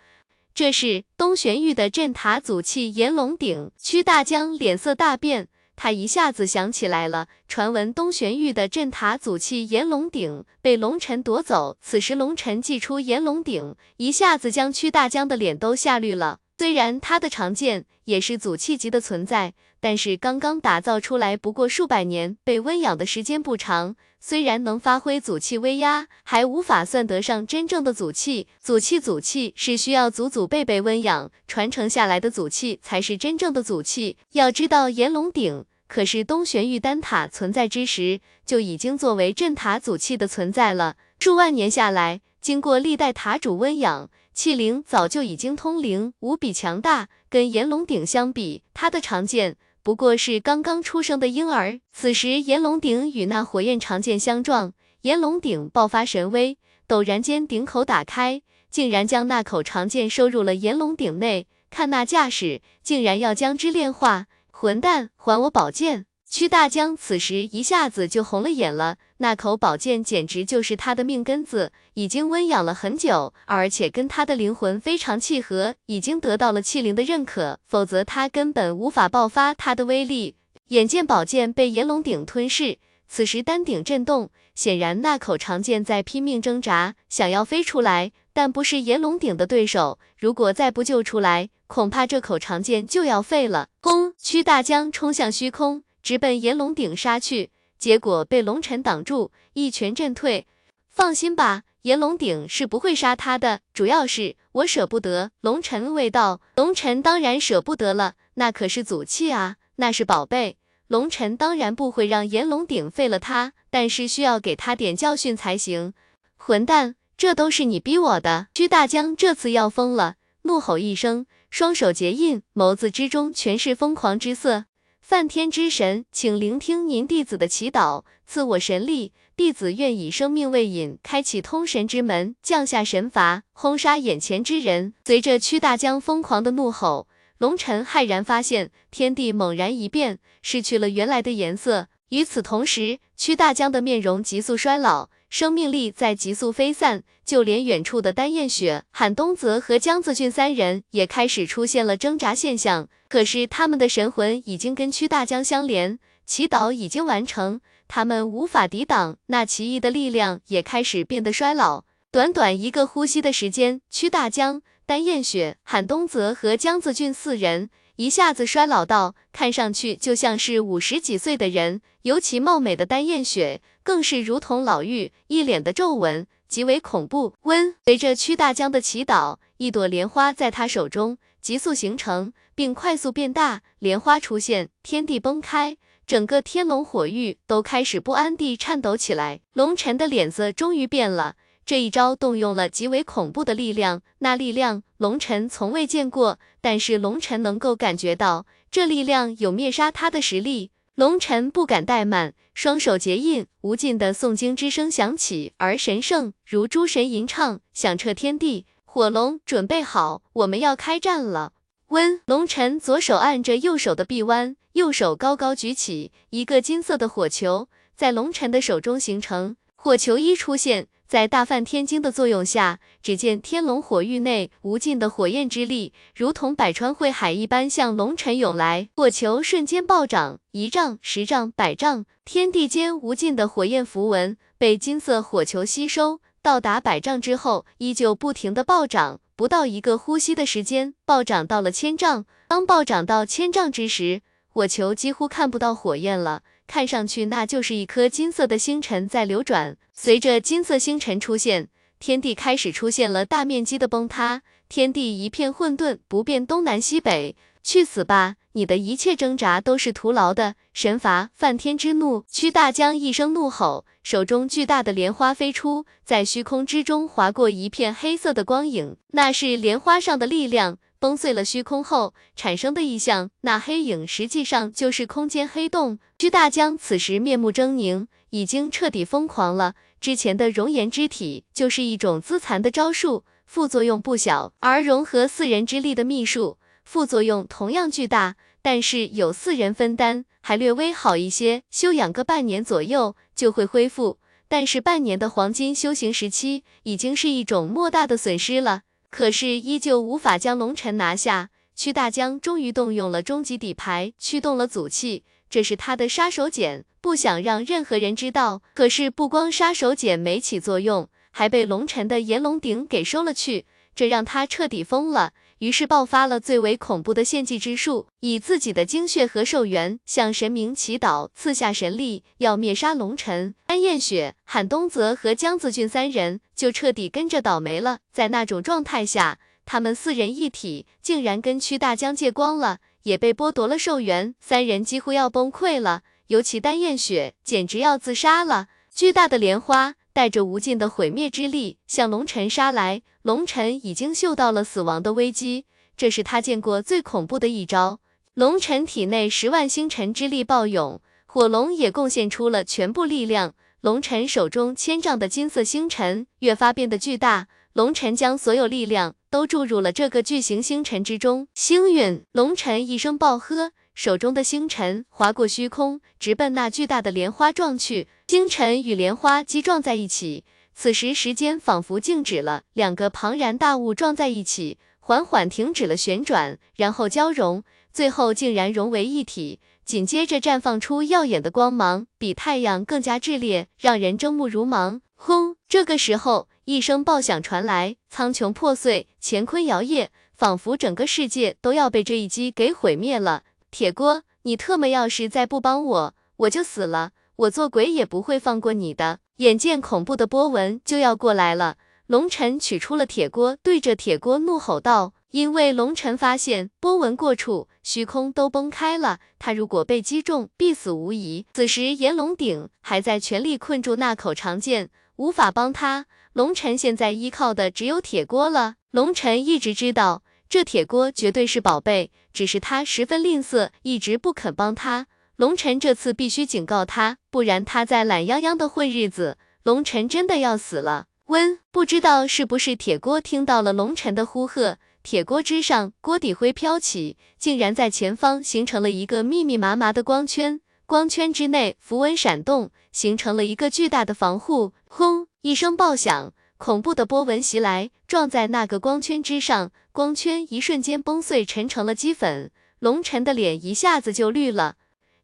Speaker 1: 这是东玄玉的镇塔祖器炎龙鼎。屈大江脸色大变。他一下子想起来了，传闻东玄玉的镇塔祖器炎龙鼎被龙尘夺走。此时龙尘祭出炎龙鼎，一下子将屈大江的脸都吓绿了。虽然他的长剑也是祖气级的存在，但是刚刚打造出来不过数百年，被温养的时间不长。虽然能发挥祖气威压，还无法算得上真正的祖气。祖气，祖气是需要祖祖辈辈温养传承下来的祖气，才是真正的祖气。要知道炎龙鼎。可是东玄玉丹塔存在之时，就已经作为镇塔祖气的存在了。数万年下来，经过历代塔主温养，器灵早就已经通灵，无比强大。跟炎龙鼎相比，它的长剑不过是刚刚出生的婴儿。此时炎龙鼎与那火焰长剑相撞，炎龙鼎爆发神威，陡然间鼎口打开，竟然将那口长剑收入了炎龙鼎内。看那架势，竟然要将之炼化。混蛋，还我宝剑！屈大江此时一下子就红了眼了，那口宝剑简直就是他的命根子，已经温养了很久，而且跟他的灵魂非常契合，已经得到了器灵的认可，否则他根本无法爆发他的威力。眼见宝剑被炎龙鼎吞噬，此时丹鼎震动，显然那口长剑在拼命挣扎，想要飞出来。但不是炎龙鼎的对手。如果再不救出来，恐怕这口长剑就要废了。轰！屈大江冲向虚空，直奔炎龙鼎杀去，结果被龙尘挡住，一拳震退。放心吧，炎龙鼎是不会杀他的，主要是我舍不得。龙尘未道，龙尘当然舍不得了，那可是祖器啊，那是宝贝。龙尘当然不会让炎龙鼎废了他，但是需要给他点教训才行。混蛋，这都是你逼我的！屈大江这次要疯了，怒吼一声，双手结印，眸子之中全是疯狂之色。梵天之神，请聆听您弟子的祈祷，赐我神力，弟子愿以生命为引，开启通神之门，降下神罚，轰杀眼前之人。随着屈大江疯狂的怒吼。龙尘骇然发现，天地猛然一变，失去了原来的颜色。与此同时，屈大江的面容急速衰老，生命力在急速飞散，就连远处的丹燕雪、韩东泽和江子俊三人也开始出现了挣扎现象。可是他们的神魂已经跟屈大江相连，祈祷已经完成，他们无法抵挡那奇异的力量，也开始变得衰老。短短一个呼吸的时间，屈大江。丹燕雪、韩东泽和江子俊四人一下子衰老到看上去就像是五十几岁的人，尤其貌美的丹燕雪更是如同老妪，一脸的皱纹，极为恐怖。温随着屈大江的祈祷，一朵莲花在他手中急速形成，并快速变大。莲花出现，天地崩开，整个天龙火域都开始不安地颤抖起来。龙尘的脸色终于变了。这一招动用了极为恐怖的力量，那力量龙尘从未见过，但是龙尘能够感觉到这力量有灭杀他的实力。龙尘不敢怠慢，双手结印，无尽的诵经之声响起，而神圣如诸神吟唱，响彻天地。火龙准备好，我们要开战了。温龙尘左手按着右手的臂弯，右手高高举起，一个金色的火球在龙尘的手中形成。火球一出现。在大梵天经的作用下，只见天龙火域内无尽的火焰之力，如同百川汇海一般向龙尘涌来。火球瞬间暴涨，一丈、十丈、百丈，天地间无尽的火焰符文被金色火球吸收。到达百丈之后，依旧不停的暴涨，不到一个呼吸的时间，暴涨到了千丈。当暴涨到千丈之时，火球几乎看不到火焰了。看上去那就是一颗金色的星辰在流转。随着金色星辰出现，天地开始出现了大面积的崩塌，天地一片混沌，不辨东南西北。去死吧！你的一切挣扎都是徒劳的。神罚！梵天之怒！屈大江一声怒吼，手中巨大的莲花飞出，在虚空之中划过一片黑色的光影，那是莲花上的力量。崩碎了虚空后产生的异象，那黑影实际上就是空间黑洞。屈大江此时面目狰狞，已经彻底疯狂了。之前的熔岩之体就是一种自残的招数，副作用不小；而融合四人之力的秘术，副作用同样巨大，但是有四人分担，还略微好一些。休养个半年左右就会恢复，但是半年的黄金修行时期已经是一种莫大的损失了。可是依旧无法将龙尘拿下，屈大江终于动用了终极底牌，驱动了祖气，这是他的杀手锏，不想让任何人知道。可是不光杀手锏没起作用，还被龙尘的炎龙鼎给收了去。这让他彻底疯了，于是爆发了最为恐怖的献祭之术，以自己的精血和寿元向神明祈祷，赐下神力，要灭杀龙尘。安彦雪、韩东泽和江子俊三人就彻底跟着倒霉了。在那种状态下，他们四人一体，竟然跟屈大江借光了，也被剥夺了寿元，三人几乎要崩溃了。尤其丹彦雪，简直要自杀了。巨大的莲花。带着无尽的毁灭之力向龙尘杀来，龙尘已经嗅到了死亡的危机，这是他见过最恐怖的一招。龙尘体内十万星辰之力暴涌，火龙也贡献出了全部力量。龙尘手中千丈的金色星辰越发变得巨大，龙尘将所有力量都注入了这个巨型星辰之中。星陨！龙尘一声暴喝。手中的星辰划过虚空，直奔那巨大的莲花撞去。星辰与莲花击撞在一起，此时时间仿佛静止了。两个庞然大物撞在一起，缓缓停止了旋转，然后交融，最后竟然融为一体。紧接着绽放出耀眼的光芒，比太阳更加炽烈，让人睁目如盲。轰！这个时候。一声爆响传来，苍穹破碎，乾坤摇曳，仿佛整个世界都要被这一击给毁灭了。铁锅，你特么要是再不帮我，我就死了，我做鬼也不会放过你的。眼见恐怖的波纹就要过来了，龙尘取出了铁锅，对着铁锅怒吼道。因为龙尘发现波纹过处，虚空都崩开了，他如果被击中，必死无疑。此时炎龙鼎还在全力困住那口长剑，无法帮他。龙尘现在依靠的只有铁锅了。龙尘一直知道这铁锅绝对是宝贝，只是他十分吝啬，一直不肯帮他。龙尘这次必须警告他，不然他在懒洋洋的混日子，龙尘真的要死了。温，不知道是不是铁锅听到了龙尘的呼喝。铁锅之上，锅底灰飘起，竟然在前方形成了一个密密麻麻的光圈。光圈之内，符文闪动，形成了一个巨大的防护。轰！一声爆响，恐怖的波纹袭来，撞在那个光圈之上，光圈一瞬间崩碎，沉成了齑粉。龙尘的脸一下子就绿了。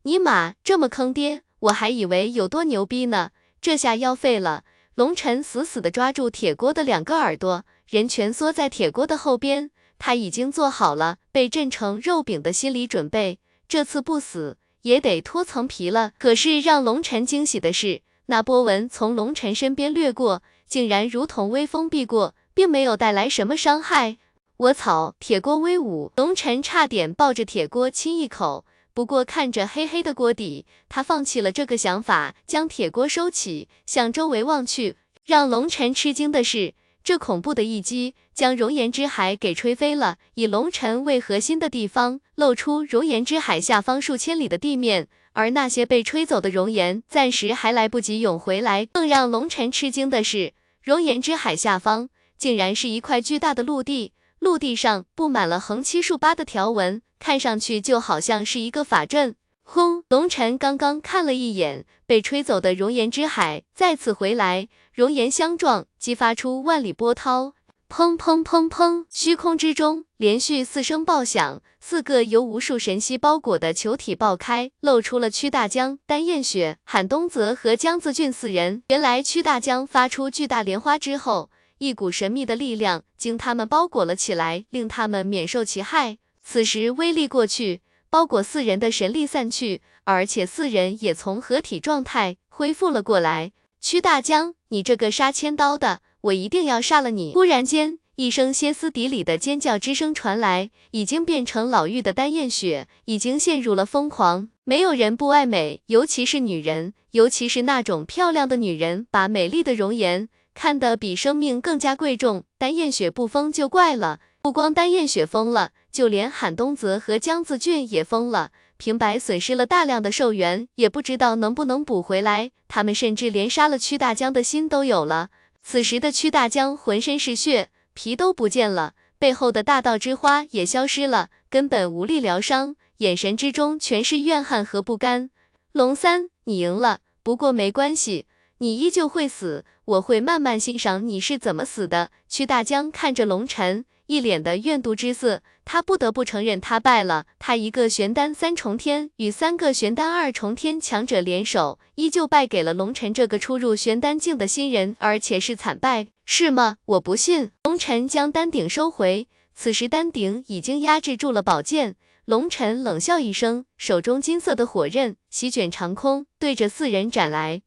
Speaker 1: 尼玛，这么坑爹！我还以为有多牛逼呢，这下要废了。龙尘死死地抓住铁锅的两个耳朵。人蜷缩在铁锅的后边，他已经做好了被震成肉饼的心理准备，这次不死也得脱层皮了。可是让龙尘惊喜的是，那波纹从龙尘身边掠过，竟然如同微风避过，并没有带来什么伤害。我操！铁锅威武，龙尘差点抱着铁锅亲一口。不过看着黑黑的锅底，他放弃了这个想法，将铁锅收起，向周围望去。让龙尘吃惊的是。这恐怖的一击将熔岩之海给吹飞了，以龙尘为核心的地方露出熔岩之海下方数千里的地面，而那些被吹走的熔岩暂时还来不及涌回来。更让龙尘吃惊的是，熔岩之海下方竟然是一块巨大的陆地，陆地上布满了横七竖八的条纹，看上去就好像是一个法阵。轰！龙尘刚刚看了一眼被吹走的熔岩之海，再次回来，熔岩相撞，激发出万里波涛。砰砰砰砰！虚空之中连续四声爆响，四个由无数神息包裹的球体爆开，露出了屈大江、丹燕雪、韩东泽和江子俊四人。原来屈大江发出巨大莲花之后，一股神秘的力量经他们包裹了起来，令他们免受其害。此时威力过去。包裹四人的神力散去，而且四人也从合体状态恢复了过来。屈大江，你这个杀千刀的，我一定要杀了你！忽然间，一声歇斯底里的尖叫之声传来，已经变成老妪的丹燕雪已经陷入了疯狂。没有人不爱美，尤其是女人，尤其是那种漂亮的女人，把美丽的容颜看得比生命更加贵重。丹燕雪不疯就怪了，不光丹燕雪疯了。就连韩东泽和江子俊也疯了，平白损失了大量的寿元，也不知道能不能补回来。他们甚至连杀了屈大江的心都有了。此时的屈大江浑身是血，皮都不见了，背后的大道之花也消失了，根本无力疗伤，眼神之中全是怨恨和不甘。龙三，你赢了，不过没关系，你依旧会死，我会慢慢欣赏你是怎么死的。屈大江看着龙尘。一脸的怨毒之色，他不得不承认他败了。他一个玄丹三重天与三个玄丹二重天强者联手，依旧败给了龙尘这个初入玄丹境的新人，而且是惨败，是吗？我不信。龙尘将丹鼎收回，此时丹鼎已经压制住了宝剑。龙尘冷笑一声，手中金色的火刃席卷长空，对着四人斩来。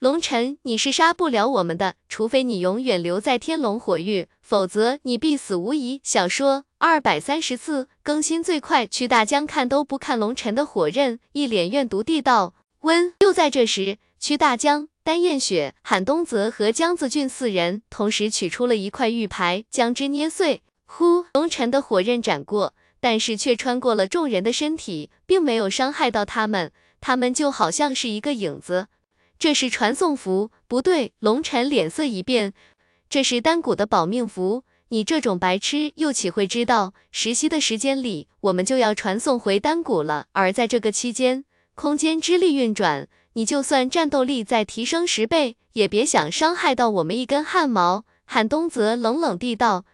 Speaker 1: 龙尘，你是杀不了我们的，除非你永远留在天龙火域，否则你必死无疑。小说二百三十四更新最快，屈大江看都不看龙尘的火刃，一脸怨毒地道。温。就在这时，屈大江、丹燕雪、韩东泽和江子俊四人同时取出了一块玉牌，将之捏碎。呼，龙尘的火刃斩过，但是却穿过了众人的身体，并没有伤害到他们，他们就好像是一个影子。这是传送符，不对，龙尘脸色一变，这是丹谷的保命符，你这种白痴又岂会知道，十息的时间里，我们就要传送回丹谷了，而在这个期间，空间之力运转，你就算战斗力再提升十倍，也别想伤害到我们一根汗毛。韩东泽冷冷地道，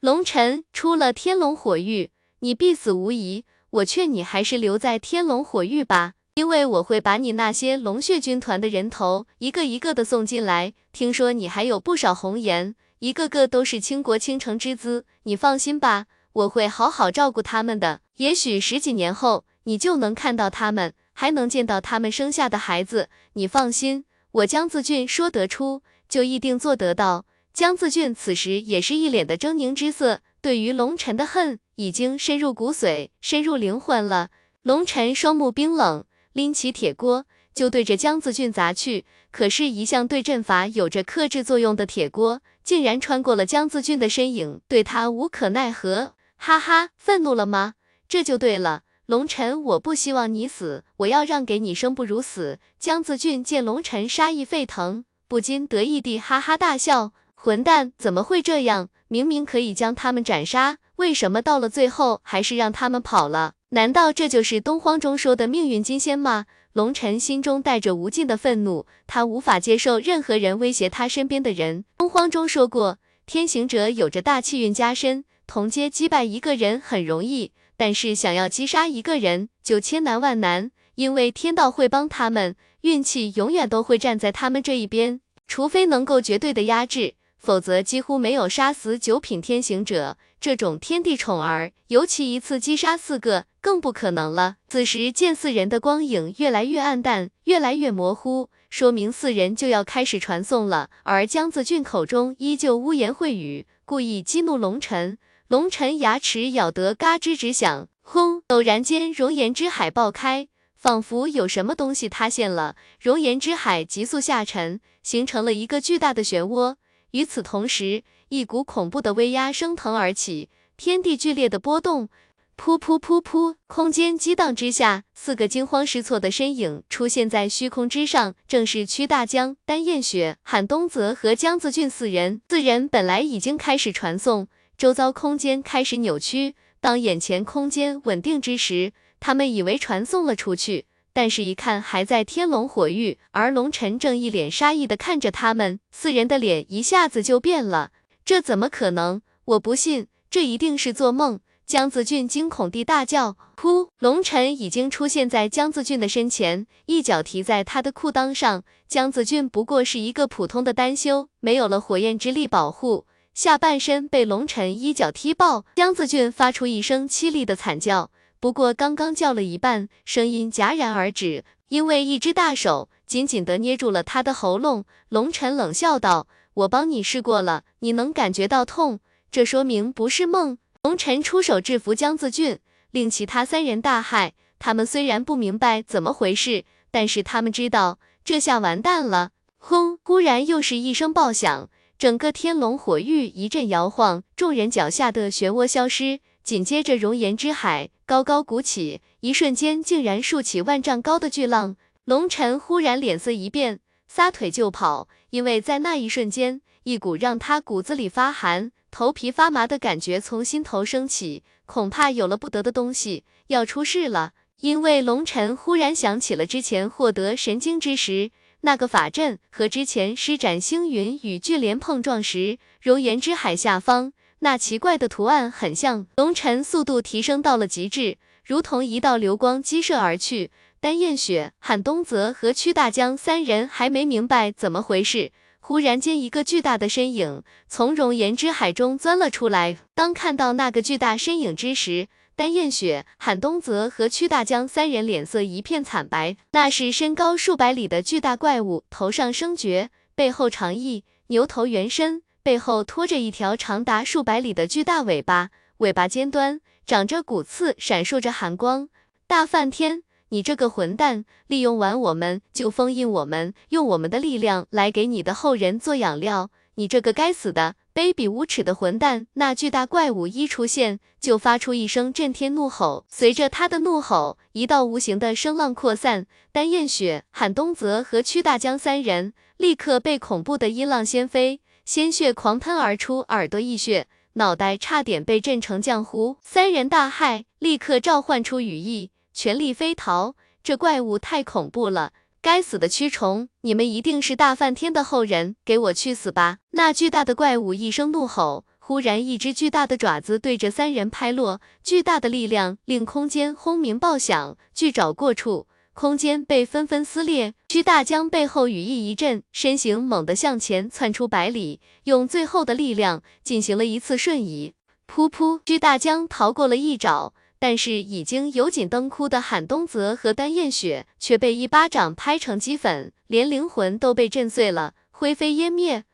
Speaker 1: 龙尘出了天龙火域，你必死无疑，我劝你还是留在天龙火域吧。因为我会把你那些龙血军团的人头一个一个的送进来。听说你还有不少红颜，一个个都是倾国倾城之姿。你放心吧，我会好好照顾他们的。也许十几年后，你就能看到他们，还能见到他们生下的孩子。你放心，我江自俊说得出，就一定做得到。江自俊此时也是一脸的狰狞之色，对于龙尘的恨已经深入骨髓，深入灵魂了。龙尘双目冰冷，拎起铁锅就对着江自俊砸去。可是，一向对阵法有着克制作用的铁锅，竟然穿过了江自俊的身影，对他无可奈何。哈哈，愤怒了吗？这就对了，龙尘，我不希望你死，我要让给你生不如死。江自俊见龙尘杀意沸腾，不禁得意地哈哈大笑。混蛋，怎么会这样？明明可以将他们斩杀，为什么到了最后还是让他们跑了？难道这就是东荒中说的命运金仙吗？龙尘心中带着无尽的愤怒，他无法接受任何人威胁他身边的人。东荒中说过，天行者有着大气运加身，同阶击败一个人很容易，但是想要击杀一个人就千难万难，因为天道会帮他们，运气永远都会站在他们这一边，除非能够绝对的压制。否则几乎没有杀死九品天行者这种天地宠儿，尤其一次击杀四个更不可能了。此时见四人的光影越来越暗淡，越来越模糊，说明四人就要开始传送了。而江子俊口中依旧污言秽语，故意激怒龙尘。龙尘牙齿咬得嘎吱直响，轰！陡然间，熔岩之海爆开，仿佛有什么东西塌陷了，熔岩之海急速下沉，形成了一个巨大的漩涡。与此同时，一股恐怖的威压升腾而起，天地剧烈的波动，噗噗噗噗，空间激荡之下，四个惊慌失措的身影出现在虚空之上，正是屈大江、丹燕雪、韩东泽和江子俊四人。四人本来已经开始传送，周遭空间开始扭曲，当眼前空间稳定之时，他们以为传送了出去。但是，一看还在天龙火域，而龙尘正一脸杀意的看着他们四人的脸一下子就变了。这怎么可能？我不信，这一定是做梦！江子俊惊恐地大叫。噗！龙尘已经出现在江子俊的身前，一脚踢在他的裤裆上。江子俊不过是一个普通的单修，没有了火焰之力保护，下半身被龙尘一脚踢爆。江子俊发出一声凄厉的惨叫。不过刚刚叫了一半，声音戛然而止，因为一只大手紧紧地捏住了他的喉咙。龙尘冷笑道：“我帮你试过了，你能感觉到痛，这说明不是梦。”龙尘出手制服江自俊，令其他三人大骇。他们虽然不明白怎么回事，但是他们知道这下完蛋了。轰！忽然又是一声爆响，整个天龙火域一阵摇晃，众人脚下的漩涡消失。紧接着，熔岩之海高高鼓起，一瞬间竟然竖起万丈高的巨浪。龙尘忽然脸色一变，撒腿就跑，因为在那一瞬间，一股让他骨子里发寒、头皮发麻的感觉从心头升起，恐怕有了不得的东西要出事了。因为龙尘忽然想起了之前获得神经之时，那个法阵和之前施展星云与巨莲碰撞时，熔岩之海下方。那奇怪的图案很像，龙尘速度提升到了极致，如同一道流光激射而去。丹燕雪、韩东泽和屈大江三人还没明白怎么回事，忽然间一个巨大的身影从熔岩之海中钻了出来。当看到那个巨大身影之时，丹燕雪、韩东泽和屈大江三人脸色一片惨白。那是身高数百里的巨大怪物，头上生角，背后长翼，牛头圆身。背后拖着一条长达数百里的巨大尾巴，尾巴尖端长着骨刺，闪烁着寒光。大梵天，你这个混蛋，利用完我们就封印我们，用我们的力量来给你的后人做养料。你这个该死的、卑鄙无耻的混蛋！那巨大怪物一出现，就发出一声震天怒吼。随着他的怒吼，一道无形的声浪扩散，丹燕雪、韩东泽和屈大江三人立刻被恐怖的音浪掀飞。鲜血狂喷而出，耳朵溢血，脑袋差点被震成浆糊。三人大骇，立刻召唤出羽翼，全力飞逃。这怪物太恐怖了！该死的蛆虫，你们一定是大梵天的后人，给我去死吧！那巨大的怪物一声怒吼，忽然一只巨大的爪子对着三人拍落，巨大的力量令空间轰鸣爆响，巨爪过处。空间被纷纷撕裂。巨大江背后羽翼一震，身形猛地向前窜出百里，用最后的力量进行了一次瞬移。噗噗，巨大江逃过了一爪，但是已经油尽灯枯的韩东泽和丹燕雪却被一巴掌拍成齑粉，连灵魂都被震碎了，灰飞烟灭。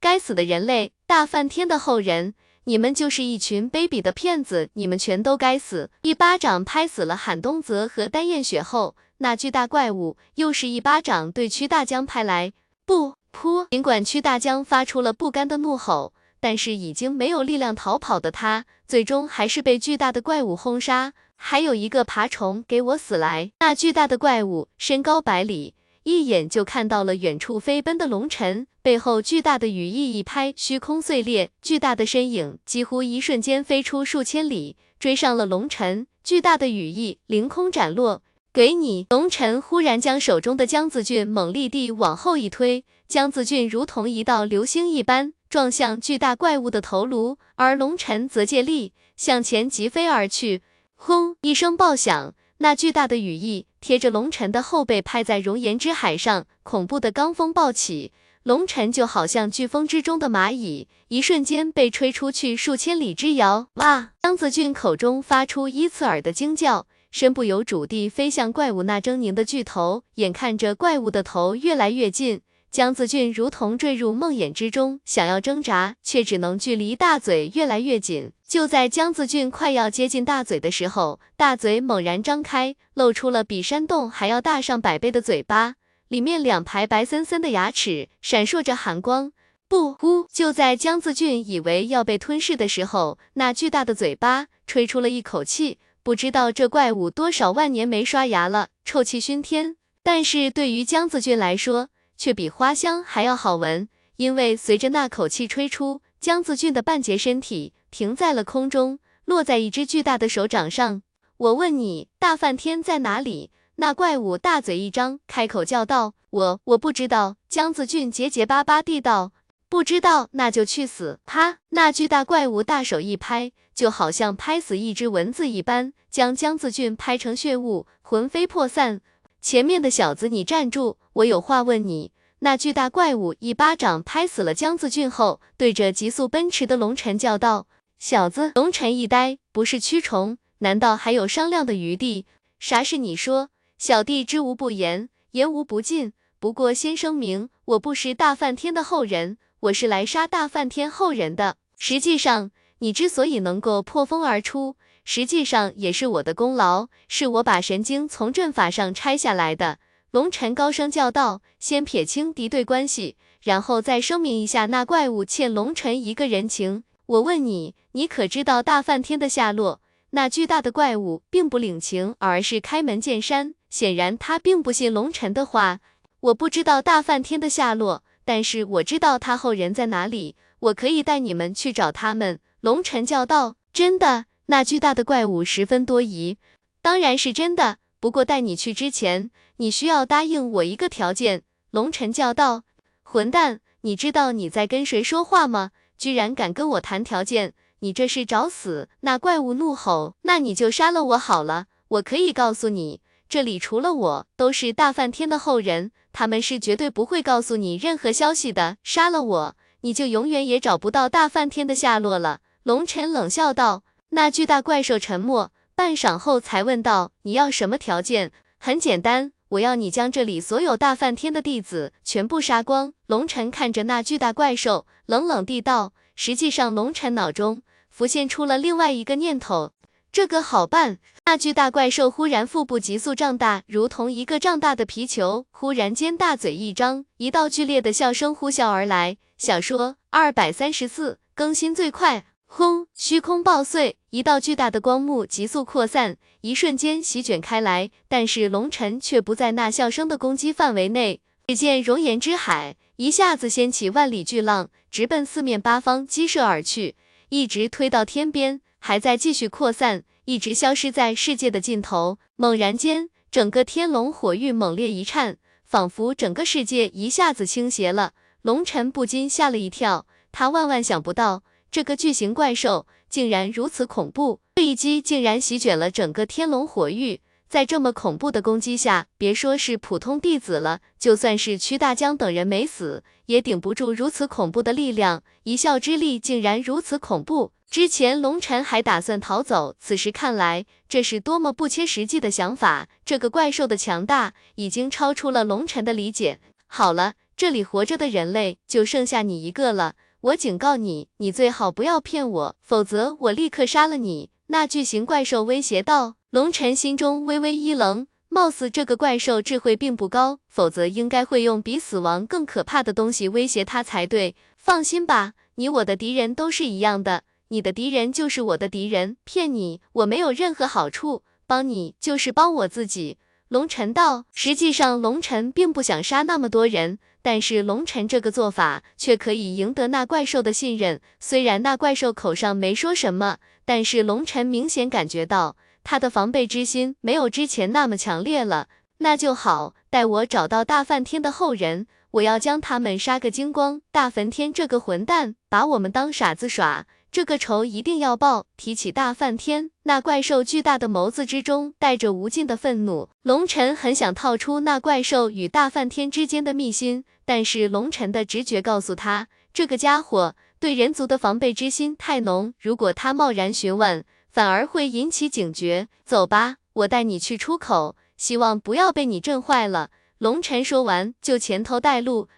Speaker 1: 该死的人类，大梵天的后人！你们就是一群卑鄙的骗子，你们全都该死！一巴掌拍死了韩东泽和丹燕雪后，那巨大怪物又是一巴掌对屈大江拍来。不，噗！尽管屈大江发出了不甘的怒吼，但是已经没有力量逃跑的他，最终还是被巨大的怪物轰杀。还有一个爬虫，给我死来！那巨大的怪物身高百里。一眼就看到了远处飞奔的龙尘，背后巨大的羽翼一拍，虚空碎裂，巨大的身影几乎一瞬间飞出数千里，追上了龙尘。巨大的羽翼凌空斩落，给你！龙尘忽然将手中的江子俊猛力地往后一推，江子俊如同一道流星一般撞向巨大怪物的头颅，而龙尘则借力向前疾飞而去。轰！一声爆响。那巨大的羽翼贴着龙尘的后背拍在熔岩之海上，恐怖的罡风暴起，龙尘就好像飓风之中的蚂蚁，一瞬间被吹出去数千里之遥。哇！张子俊口中发出依刺耳的惊叫，身不由主地飞向怪物那狰狞的巨头，眼看着怪物的头越来越近。江子俊如同坠入梦魇之中，想要挣扎，却只能距离大嘴越来越紧。就在江子俊快要接近大嘴的时候，大嘴猛然张开，露出了比山洞还要大上百倍的嘴巴，里面两排白森森的牙齿闪烁着寒光。不呼！就在江子俊以为要被吞噬的时候，那巨大的嘴巴吹出了一口气。不知道这怪物多少万年没刷牙了，臭气熏天。但是对于江子俊来说，却比花香还要好闻，因为随着那口气吹出，江子俊的半截身体停在了空中，落在一只巨大的手掌上。我问你，大梵天在哪里？那怪物大嘴一张，开口叫道：“我我不知道。”江子俊结结巴巴地道：“不知道，那就去死！”啪！那巨大怪物大手一拍，就好像拍死一只蚊子一般，将江子俊拍成血雾，魂飞魄散。前面的小子，你站住！我有话问你。那巨大怪物一巴掌拍死了江子俊后，对着急速奔驰的龙尘叫道：“小子！”龙尘一呆，不是蛆虫，难道还有商量的余地？啥事你说，小弟知无不言，言无不尽。不过先声明，我不是大梵天的后人，我是来杀大梵天后人的。实际上，你之所以能够破风而出，实际上也是我的功劳，是我把神经从阵法上拆下来的。龙尘高声叫道：“先撇清敌对关系，然后再声明一下，那怪物欠龙尘一个人情。我问你，你可知道大梵天的下落？那巨大的怪物并不领情，而是开门见山。显然他并不信龙尘的话。我不知道大梵天的下落，但是我知道他后人在哪里，我可以带你们去找他们。”龙尘叫道：“真的？”那巨大的怪物十分多疑，当然是真的。不过带你去之前，你需要答应我一个条件。龙尘叫道：“混蛋，你知道你在跟谁说话吗？居然敢跟我谈条件，你这是找死！”那怪物怒吼：“那你就杀了我好了。我可以告诉你，这里除了我，都是大梵天的后人，他们是绝对不会告诉你任何消息的。杀了我，你就永远也找不到大梵天的下落了。”龙尘冷笑道。那巨大怪兽沉默半晌后才问道：“你要什么条件？很简单，我要你将这里所有大梵天的弟子全部杀光。”龙尘看着那巨大怪兽，冷冷地道。实际上，龙尘脑中浮现出了另外一个念头：这个好办。那巨大怪兽忽然腹部急速胀大，如同一个胀大的皮球。忽然间，大嘴一张，一道剧烈的笑声呼啸而来。小说二百三十四更新最快。轰！虚空爆碎，一道巨大的光幕急速扩散，一瞬间席卷开来。但是龙尘却不在那笑声的攻击范围内。只见熔岩之海一下子掀起万里巨浪，直奔四面八方激射而去，一直推到天边，还在继续扩散，一直消失在世界的尽头。猛然间，整个天龙火域猛烈一颤，仿佛整个世界一下子倾斜了。龙尘不禁吓了一跳，他万万想不到。这个巨型怪兽竟然如此恐怖，这一击竟然席卷了整个天龙火域。在这么恐怖的攻击下，别说是普通弟子了，就算是屈大江等人没死，也顶不住如此恐怖的力量。一笑之力竟然如此恐怖。之前龙尘还打算逃走，此时看来，这是多么不切实际的想法。这个怪兽的强大已经超出了龙尘的理解。好了，这里活着的人类就剩下你一个了。我警告你，你最好不要骗我，否则我立刻杀了你。那巨型怪兽威胁道。龙尘心中微微一愣，貌似这个怪兽智慧并不高，否则应该会用比死亡更可怕的东西威胁他才对。放心吧，你我的敌人都是一样的。你的敌人就是我的敌人，骗你我没有任何好处，帮你就是帮我自己。龙尘道，实际上龙尘并不想杀那么多人，但是龙尘这个做法却可以赢得那怪兽的信任。虽然那怪兽口上没说什么，但是龙尘明显感觉到他的防备之心没有之前那么强烈了。那就好，待我找到大梵天的后人，我要将他们杀个精光。大梵天这个混蛋，把我们当傻子耍。这个仇一定要报！提起大梵天，那怪兽巨大的眸子之中带着无尽的愤怒。龙尘很想套出那怪兽与大梵天之间的秘辛，但是龙尘的直觉告诉他，这个家伙对人族的防备之心太浓，如果他贸然询问，反而会引起警觉。走吧，我带你去出口，希望不要被你震坏了。龙尘说完，就前头带路。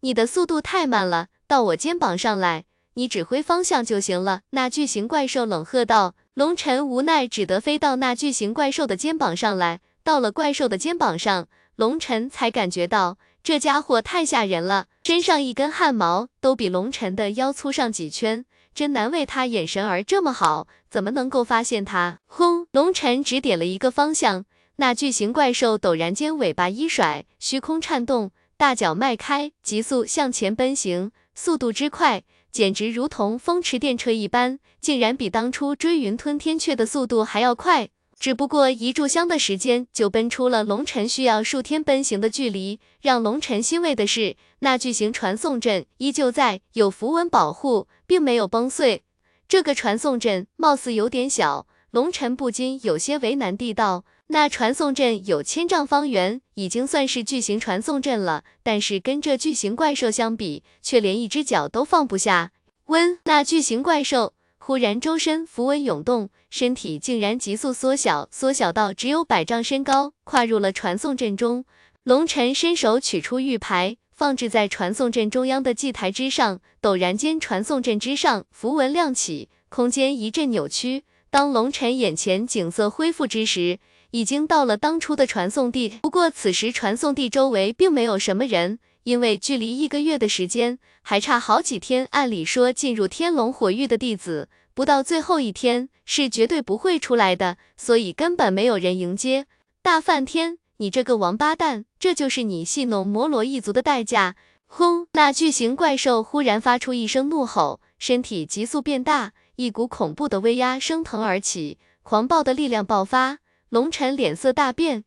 Speaker 1: 你的速度太慢了，到我肩膀上来。你指挥方向就行了。那巨型怪兽冷喝道。龙尘无奈，只得飞到那巨型怪兽的肩膀上来。到了怪兽的肩膀上，龙尘才感觉到这家伙太吓人了，身上一根汗毛都比龙尘的腰粗上几圈，真难为他眼神儿这么好，怎么能够发现他？轰！龙尘指点了一个方向，那巨型怪兽陡然间尾巴一甩，虚空颤动，大脚迈开，急速向前奔行，速度之快。简直如同风驰电掣一般，竟然比当初追云吞天阙的速度还要快。只不过一炷香的时间，就奔出了龙尘需要数天奔行的距离。让龙尘欣慰的是，那巨型传送阵依旧在，有符文保护，并没有崩碎。这个传送阵貌似有点小，龙尘不禁有些为难地道。那传送阵有千丈方圆，已经算是巨型传送阵了，但是跟这巨型怪兽相比，却连一只脚都放不下。温，那巨型怪兽忽然周身符文涌动，身体竟然急速缩小，缩小到只有百丈身高，跨入了传送阵中。龙尘伸手取出玉牌，放置在传送阵中央的祭台之上，陡然间，传送阵之上符文亮起，空间一阵扭曲。当龙尘眼前景色恢复之时，已经到了当初的传送地，不过此时传送地周围并没有什么人，因为距离一个月的时间还差好几天。按理说，进入天龙火域的弟子，不到最后一天是绝对不会出来的，所以根本没有人迎接。大梵天，你这个王八蛋，这就是你戏弄摩罗一族的代价！轰！那巨型怪兽忽然发出一声怒吼，身体急速变大，一股恐怖的威压升腾而起，狂暴的力量爆发。龙尘脸色大变，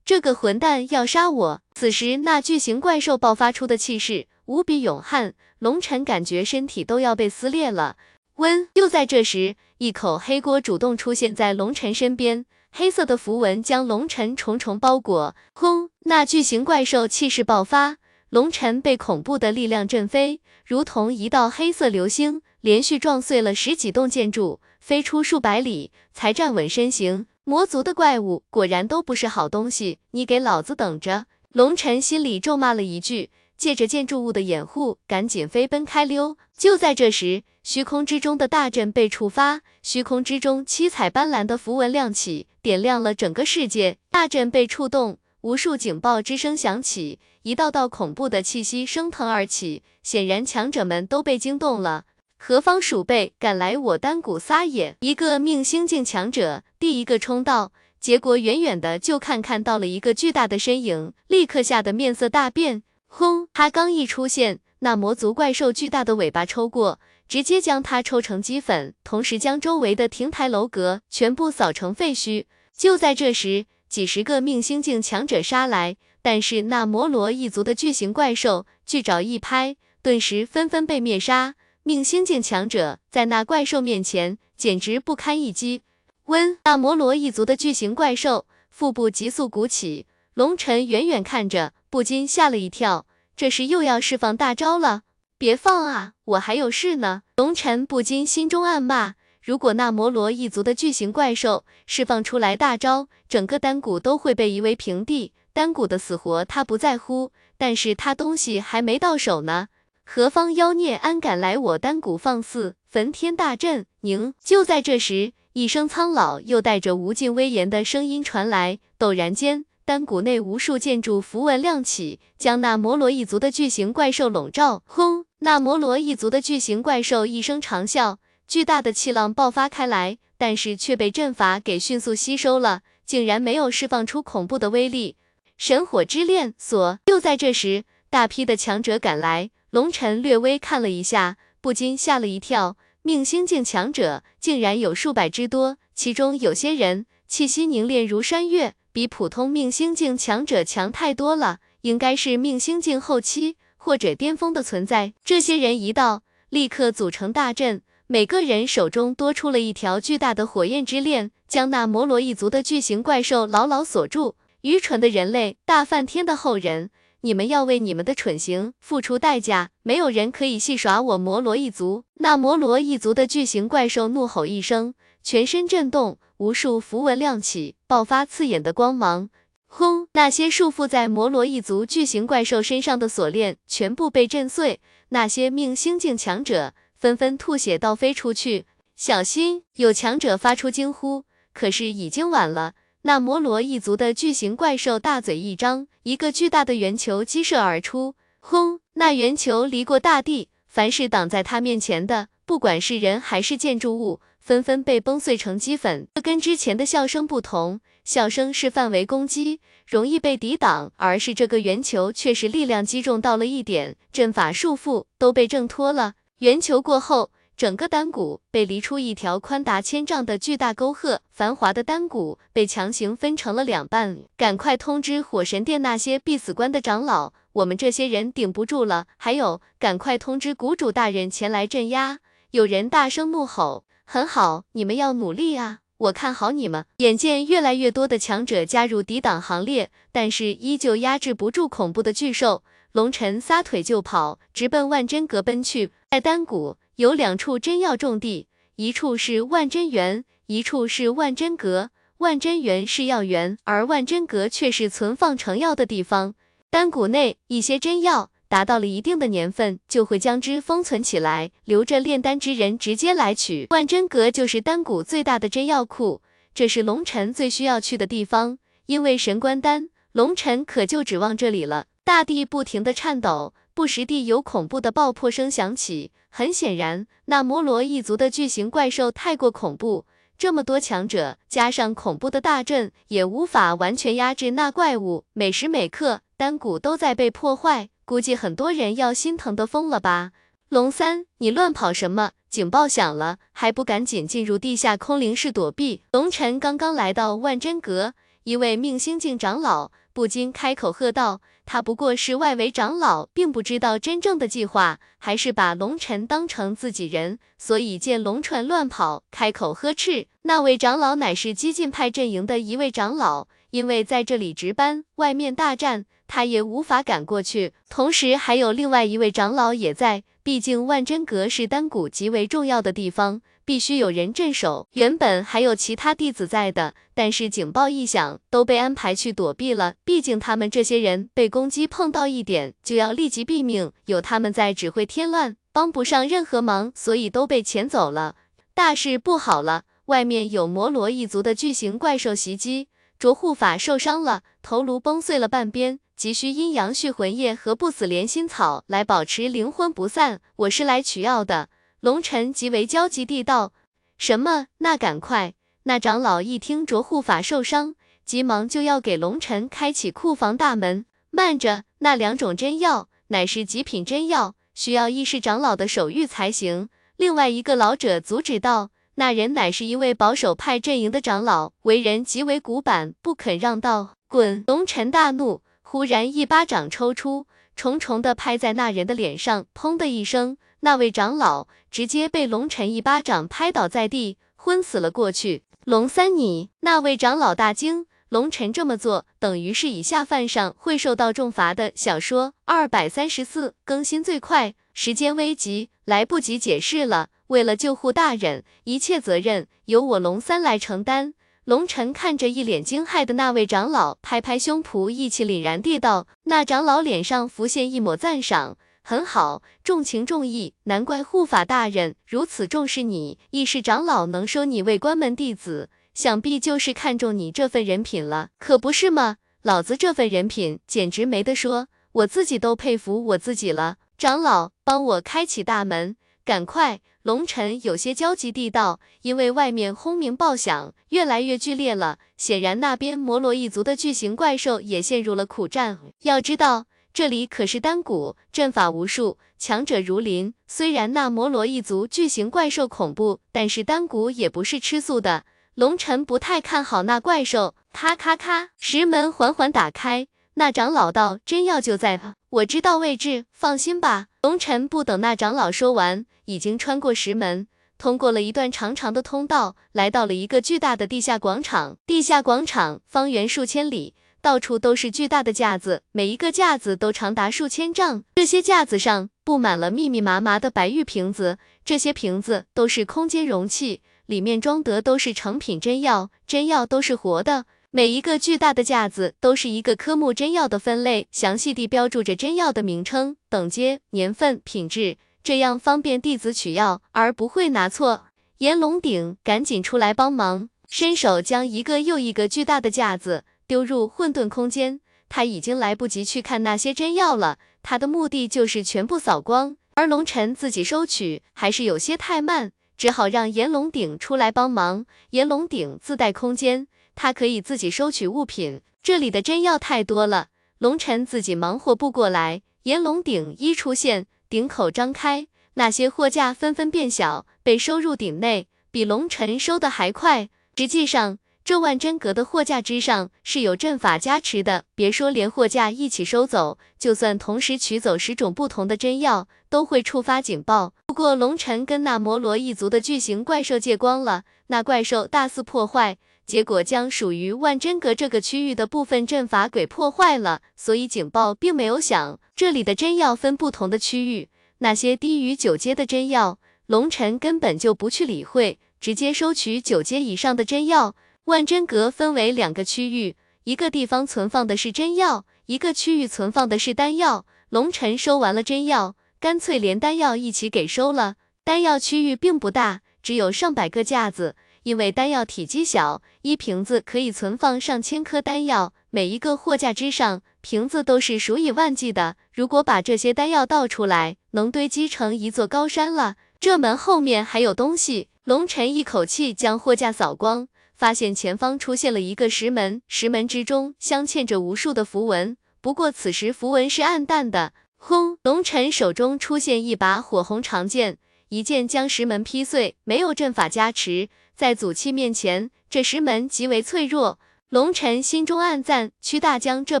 Speaker 1: 这个混蛋要杀我！此时那巨型怪兽爆发出的气势无比勇悍，龙尘感觉身体都要被撕裂了。温！就在这时，一口黑锅主动出现在龙尘身边，黑色的符文将龙尘重重包裹。轰！那巨型怪兽气势爆发，龙尘被恐怖的力量震飞，如同一道黑色流星，连续撞碎了十几栋建筑，飞出数百里才站稳身形。魔族的怪物果然都不是好东西，你给老子等着！龙尘心里咒骂了一句，借着建筑物的掩护，赶紧飞奔开溜。就在这时，虚空之中的大阵被触发，虚空之中七彩斑斓的符文亮起，点亮了整个世界。大阵被触动，无数警报之声响起，一道道恐怖的气息升腾而起，显然强者们都被惊动了。何方鼠辈敢来我丹谷撒野？一个命星境强者第一个冲到，结果远远的就看看到了一个巨大的身影，立刻吓得面色大变。轰！他刚一出现，那魔族怪兽巨大的尾巴抽过，直接将他抽成齑粉，同时将周围的亭台楼阁全部扫成废墟。就在这时，几十个命星境强者杀来，但是那摩罗一族的巨型怪兽巨爪一拍，顿时纷纷被灭杀。命星境强者在那怪兽面前简直不堪一击。温，那摩罗一族的巨型怪兽腹部急速鼓起。龙晨远远看着，不禁吓了一跳，这是又要释放大招了？别放啊，我还有事呢！龙晨不禁心中暗骂，如果那摩罗一族的巨型怪兽释放出来大招，整个丹谷都会被夷为平地。丹谷的死活他不在乎，但是他东西还没到手呢。何方妖孽安敢来我丹谷放肆？焚天大阵！宁！就在这时，一声苍老又带着无尽威严的声音传来。陡然间，丹谷内无数建筑符文亮起，将那摩罗一族的巨型怪兽笼罩。轰！那摩罗一族的巨型怪兽一声长啸，巨大的气浪爆发开来，但是却被阵法给迅速吸收了，竟然没有释放出恐怖的威力。神火之链锁。就在这时，大批的强者赶来。龙尘略微看了一下，不禁吓了一跳。命星境强者竟然有数百之多，其中有些人气息凝练如山岳，比普通命星境强者强太多了，应该是命星境后期或者巅峰的存在。这些人一到，立刻组成大阵，每个人手中多出了一条巨大的火焰之链，将那摩罗一族的巨型怪兽牢牢锁住。愚蠢的人类，大梵天的后人！你们要为你们的蠢行付出代价，没有人可以戏耍我摩罗一族。那摩罗一族的巨型怪兽怒吼一声，全身震动，无数符文亮起，爆发刺眼的光芒。轰！那些束缚在摩罗一族巨型怪兽身上的锁链全部被震碎，那些命星境强者纷纷吐血倒飞出去。小心！有强者发出惊呼，可是已经晚了。那摩罗一族的巨型怪兽大嘴一张，一个巨大的圆球激射而出，轰！那圆球离过大地，凡是挡在他面前的，不管是人还是建筑物，纷纷被崩碎成齑粉。这跟之前的笑声不同，笑声是范围攻击，容易被抵挡，而是这个圆球却是力量击中到了一点，阵法束缚都被挣脱了。圆球过后。整个丹谷被离出一条宽达千丈的巨大沟壑，繁华的丹谷被强行分成了两半。赶快通知火神殿那些必死关的长老，我们这些人顶不住了。还有，赶快通知谷主大人前来镇压。有人大声怒吼：“很好，你们要努力啊！我看好你们。”眼见越来越多的强者加入抵挡行列，但是依旧压制不住恐怖的巨兽。龙尘撒腿就跑，直奔万真阁奔去。在丹谷。有两处真要重地，一处是万真园，一处是万真阁。万真园是药园，而万真阁却是存放成药的地方。丹谷内一些真药达到了一定的年份，就会将之封存起来，留着炼丹之人直接来取。万真阁就是丹谷最大的真药库，这是龙尘最需要去的地方。因为神官丹，龙尘可就指望这里了。大地不停的颤抖。不时地有恐怖的爆破声响起，很显然，那摩罗一族的巨型怪兽太过恐怖，这么多强者加上恐怖的大阵，也无法完全压制那怪物。每时每刻，丹骨都在被破坏，估计很多人要心疼的疯了吧？龙三，你乱跑什么？警报响了，还不赶紧进入地下空灵室躲避？龙尘刚刚来到万真阁，一位命星境长老不禁开口喝道。他不过是外围长老，并不知道真正的计划，还是把龙尘当成自己人，所以见龙川乱跑，开口呵斥。那位长老乃是激进派阵营的一位长老，因为在这里值班，外面大战，他也无法赶过去。同时还有另外一位长老也在，毕竟万真阁是丹谷极为重要的地方。必须有人镇守。原本还有其他弟子在的，但是警报一响，都被安排去躲避了。毕竟他们这些人被攻击碰到一点，就要立即毙命。有他们在，只会添乱，帮不上任何忙，所以都被遣走了。大事不好了，外面有摩罗一族的巨型怪兽袭击，卓护法受伤了，头颅崩碎了半边，急需阴阳续魂液和不死莲心草来保持灵魂不散。我是来取药的。龙尘极为焦急地道：“什么？那赶快！”那长老一听卓护法受伤，急忙就要给龙尘开启库房大门。慢着，那两种真药乃是极品真药，需要异世长老的手谕才行。另外一个老者阻止道：“那人乃是一位保守派阵营的长老，为人极为古板，不肯让道。”滚！龙尘大怒，忽然一巴掌抽出，重重的拍在那人的脸上，砰的一声。那位长老直接被龙尘一巴掌拍倒在地，昏死了过去。龙三，你！那位长老大惊，龙晨这么做，等于是以下犯上，会受到重罚的。小说二百三十四更新最快，时间危急，来不及解释了。为了救护大人，一切责任由我龙三来承担。龙晨看着一脸惊骇的那位长老，拍拍胸脯，意气凛然地道。那长老脸上浮现一抹赞赏，很好，重情重义，难怪护法大人如此重视你。义士长老能收你为关门弟子，想必就是看中你这份人品了，可不是吗？老子这份人品简直没得说，我自己都佩服我自己了。长老，帮我开启大门，赶快！龙晨有些焦急地道，因为外面轰鸣爆响越来越剧烈了，显然那边摩罗一族的巨型怪兽也陷入了苦战。要知道，这里可是丹谷，阵法无数，强者如林。虽然那摩罗一族巨型怪兽恐怖，但是丹谷也不是吃素的。龙晨不太看好那怪兽。咔咔咔，石门缓缓打开，那长老道：“真要就在，我知道位置，放心吧。”龙晨不等那长老说完。已经穿过石门，通过了一段长长的通道，来到了一个巨大的地下广场。地下广场方圆数千里，到处都是巨大的架子，每一个架子都长达数千丈。这些架子上布满了密密麻麻的白玉瓶子，这些瓶子都是空间容器，里面装的都是成品真药，真药都是活的。每一个巨大的架子都是一个科目真药的分类，详细地标注着真药的名称、等阶、年份、品质。这样方便弟子取药，而不会拿错。炎龙鼎赶紧出来帮忙，伸手将一个又一个巨大的架子丢入混沌空间。他已经来不及去看那些真药了，他的目的就是全部扫光。而龙尘自己收取还是有些太慢，只好让炎龙鼎出来帮忙。炎龙鼎自带空间，它可以自己收取物品。这里的真药太多了，龙尘自己忙活不过来。炎龙鼎一出现。顶口张开，那些货架纷纷变小，被收入鼎内，比龙尘收的还快。实际上，这万真阁的货架之上是有阵法加持的，别说连货架一起收走，就算同时取走十种不同的真药，都会触发警报。不过龙尘跟那摩罗一族的巨型怪兽借光了，那怪兽大肆破坏。结果将属于万真阁这个区域的部分阵法给破坏了，所以警报并没有响。这里的真药分不同的区域，那些低于九阶的真药，龙尘根本就不去理会，直接收取九阶以上的真药。万真阁分为两个区域，一个地方存放的是真药，一个区域存放的是丹药。龙尘收完了真药，干脆连丹药一起给收了。丹药区域并不大，只有上百个架子。因为丹药体积小，一瓶子可以存放上千颗丹药，每一个货架之上瓶子都是数以万计的。如果把这些丹药倒出来，能堆积成一座高山了。这门后面还有东西。龙尘一口气将货架扫光，发现前方出现了一个石门，石门之中镶嵌着无数的符文，不过此时符文是暗淡的。轰！龙尘手中出现一把火红长剑，一剑将石门劈碎。没有阵法加持。在祖器面前，这石门极为脆弱。龙尘心中暗赞，屈大江这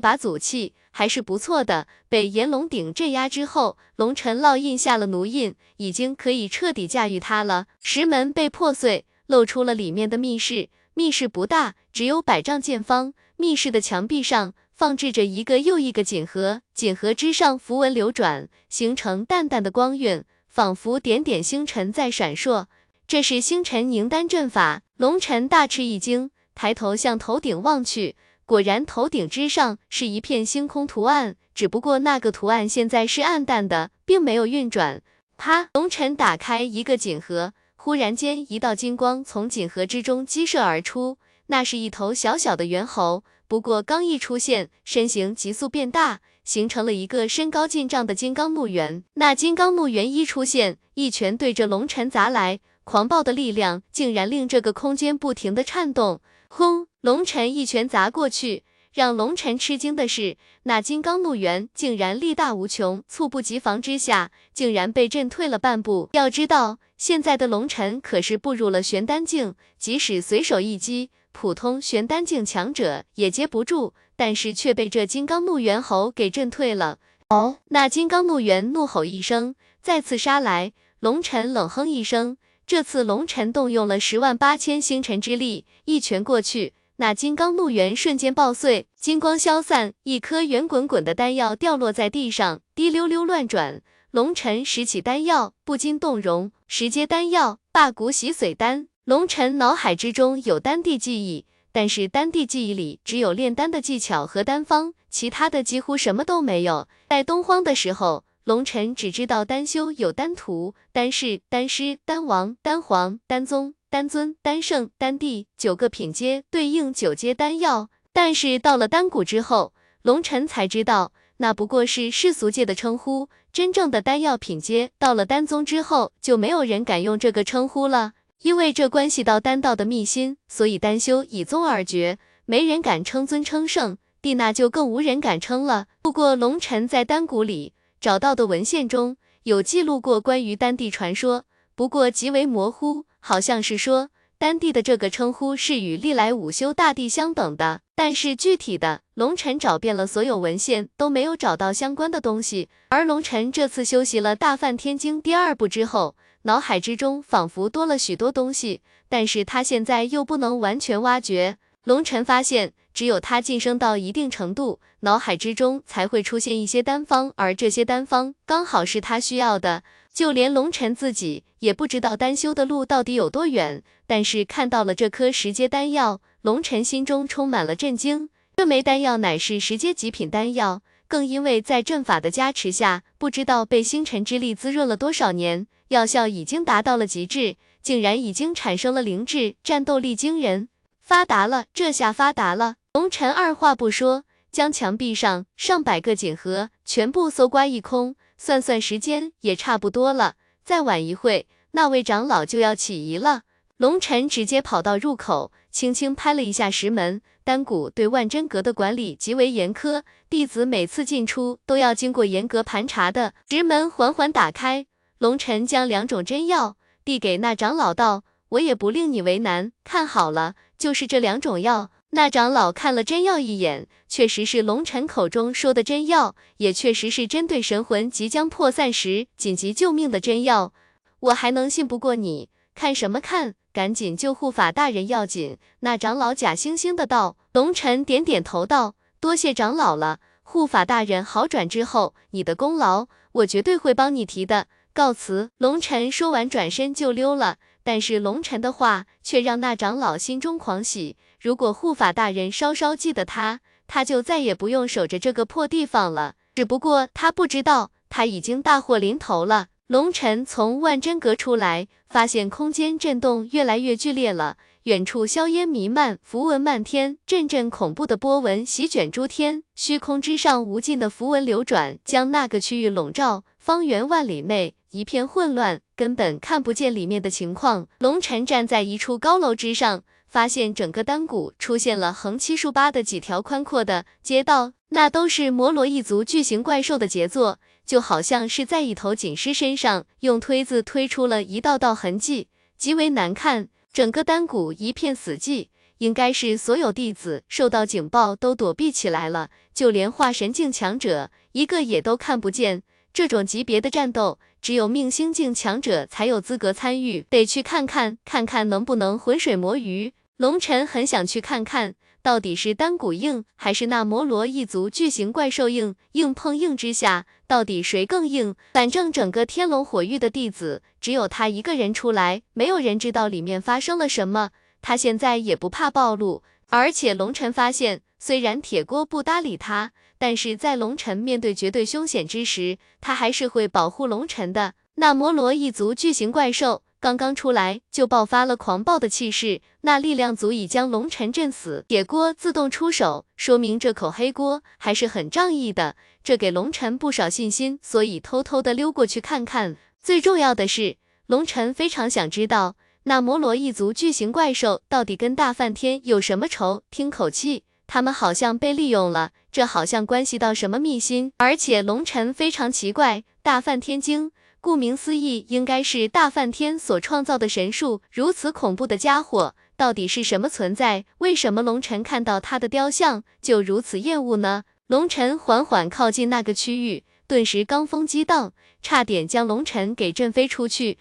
Speaker 1: 把祖器还是不错的。被炎龙鼎镇压之后，龙尘烙印下了奴印，已经可以彻底驾驭它了。石门被破碎，露出了里面的密室。密室不大，只有百丈见方。密室的墙壁上放置着一个又一个锦盒，锦盒之上符文流转，形成淡淡的光晕，仿佛点点星辰在闪烁。这是星辰凝丹阵法，龙尘大吃一惊，抬头向头顶望去，果然头顶之上是一片星空图案，只不过那个图案现在是暗淡的，并没有运转。啪！龙尘打开一个锦盒，忽然间一道金光从锦盒之中激射而出，那是一头小小的猿猴，不过刚一出现，身形急速变大，形成了一个身高近丈的金刚木猿。那金刚木猿一出现，一拳对着龙尘砸来。狂暴的力量竟然令这个空间不停的颤动，轰！龙尘一拳砸过去，让龙尘吃惊的是，那金刚怒猿竟然力大无穷，猝不及防之下，竟然被震退了半步。要知道，现在的龙尘可是步入了玄丹境，即使随手一击，普通玄丹境强者也接不住，但是却被这金刚怒猿猴给震退了。哦，那金刚怒猿怒吼一声，再次杀来。龙尘冷哼一声。这次龙尘动用了十万八千星辰之力，一拳过去，那金刚怒猿瞬间爆碎，金光消散，一颗圆滚滚的丹药掉落在地上，滴溜溜乱转。龙尘拾起丹药，不禁动容。十阶丹药，霸骨洗髓丹。龙尘脑海之中有丹地记忆，但是丹地记忆里只有炼丹的技巧和丹方，其他的几乎什么都没有。在东荒的时候。龙尘只知道丹修有丹徒、丹士、丹师、丹王、丹皇、丹宗、丹尊、丹圣、丹帝九个品阶对应九阶丹药，但是到了丹谷之后，龙尘才知道那不过是世俗界的称呼，真正的丹药品阶到了丹宗之后，就没有人敢用这个称呼了，因为这关系到丹道的秘辛，所以丹修以宗而绝，没人敢称尊称圣，帝那就更无人敢称了。不过龙尘在丹谷里。找到的文献中有记录过关于丹帝传说，不过极为模糊，好像是说丹帝的这个称呼是与历来五修大帝相等的，但是具体的龙尘找遍了所有文献都没有找到相关的东西。而龙尘这次修习了大梵天经第二部之后，脑海之中仿佛多了许多东西，但是他现在又不能完全挖掘。龙尘发现。只有他晋升到一定程度，脑海之中才会出现一些丹方，而这些丹方刚好是他需要的。就连龙尘自己也不知道丹修的路到底有多远，但是看到了这颗十阶丹药，龙尘心中充满了震惊。这枚丹药乃是十阶极品丹药，更因为在阵法的加持下，不知道被星辰之力滋润了多少年，药效已经达到了极致，竟然已经产生了灵智，战斗力惊人，发达了，这下发达了。龙尘二话不说，将墙壁上上百个锦盒全部搜刮一空，算算时间也差不多了，再晚一会，那位长老就要起疑了。龙尘直接跑到入口，轻轻拍了一下石门。丹谷对万真阁的管理极为严苛，弟子每次进出都要经过严格盘查的。石门缓缓打开，龙尘将两种真药递给那长老道：“我也不令你为难，看好了，就是这两种药。”那长老看了真药一眼，确实是龙尘口中说的真药，也确实是针对神魂即将破散时紧急救命的真药。我还能信不过你？看什么看？赶紧救护法大人要紧！那长老假惺惺的道。龙尘点点头道：多谢长老了。护法大人好转之后，你的功劳我绝对会帮你提的。告辞。龙尘说完转身就溜了。但是龙尘的话却让那长老心中狂喜。如果护法大人稍稍记得他，他就再也不用守着这个破地方了。只不过他不知道，他已经大祸临头了。龙尘从万真阁出来，发现空间震动越来越剧烈了，远处硝烟弥漫，符文漫天，阵阵恐怖的波纹席卷诸天，虚空之上无尽的符文流转，将那个区域笼罩，方圆万里内一片混乱，根本看不见里面的情况。龙尘站在一处高楼之上。发现整个丹谷出现了横七竖八的几条宽阔的街道，那都是摩罗一族巨型怪兽的杰作，就好像是在一头锦狮身上用推子推出了一道道痕迹，极为难看。整个丹谷一片死寂，应该是所有弟子受到警报都躲避起来了，就连化神境强者一个也都看不见。这种级别的战斗，只有命星境强者才有资格参与，得去看看，看看能不能浑水摸鱼。龙尘很想去看看，到底是丹谷硬还是那摩罗一族巨型怪兽硬？硬碰硬之下，到底谁更硬？反正整个天龙火域的弟子，只有他一个人出来，没有人知道里面发生了什么。他现在也不怕暴露，而且龙尘发现，虽然铁锅不搭理他，但是在龙尘面对绝对凶险之时，他还是会保护龙尘的。那摩罗一族巨型怪兽。刚刚出来就爆发了狂暴的气势，那力量足以将龙尘震死。铁锅自动出手，说明这口黑锅还是很仗义的，这给龙尘不少信心，所以偷偷的溜过去看看。最重要的是，龙尘非常想知道那摩罗一族巨型怪兽到底跟大梵天有什么仇。听口气，他们好像被利用了，这好像关系到什么秘辛。而且龙尘非常奇怪，大梵天经。顾名思义，应该是大梵天所创造的神树。如此恐怖的家伙，到底是什么存在？为什么龙尘看到他的雕像就如此厌恶呢？龙尘缓缓靠近那个区域，顿时罡风激荡，差点将龙尘给震飞出去。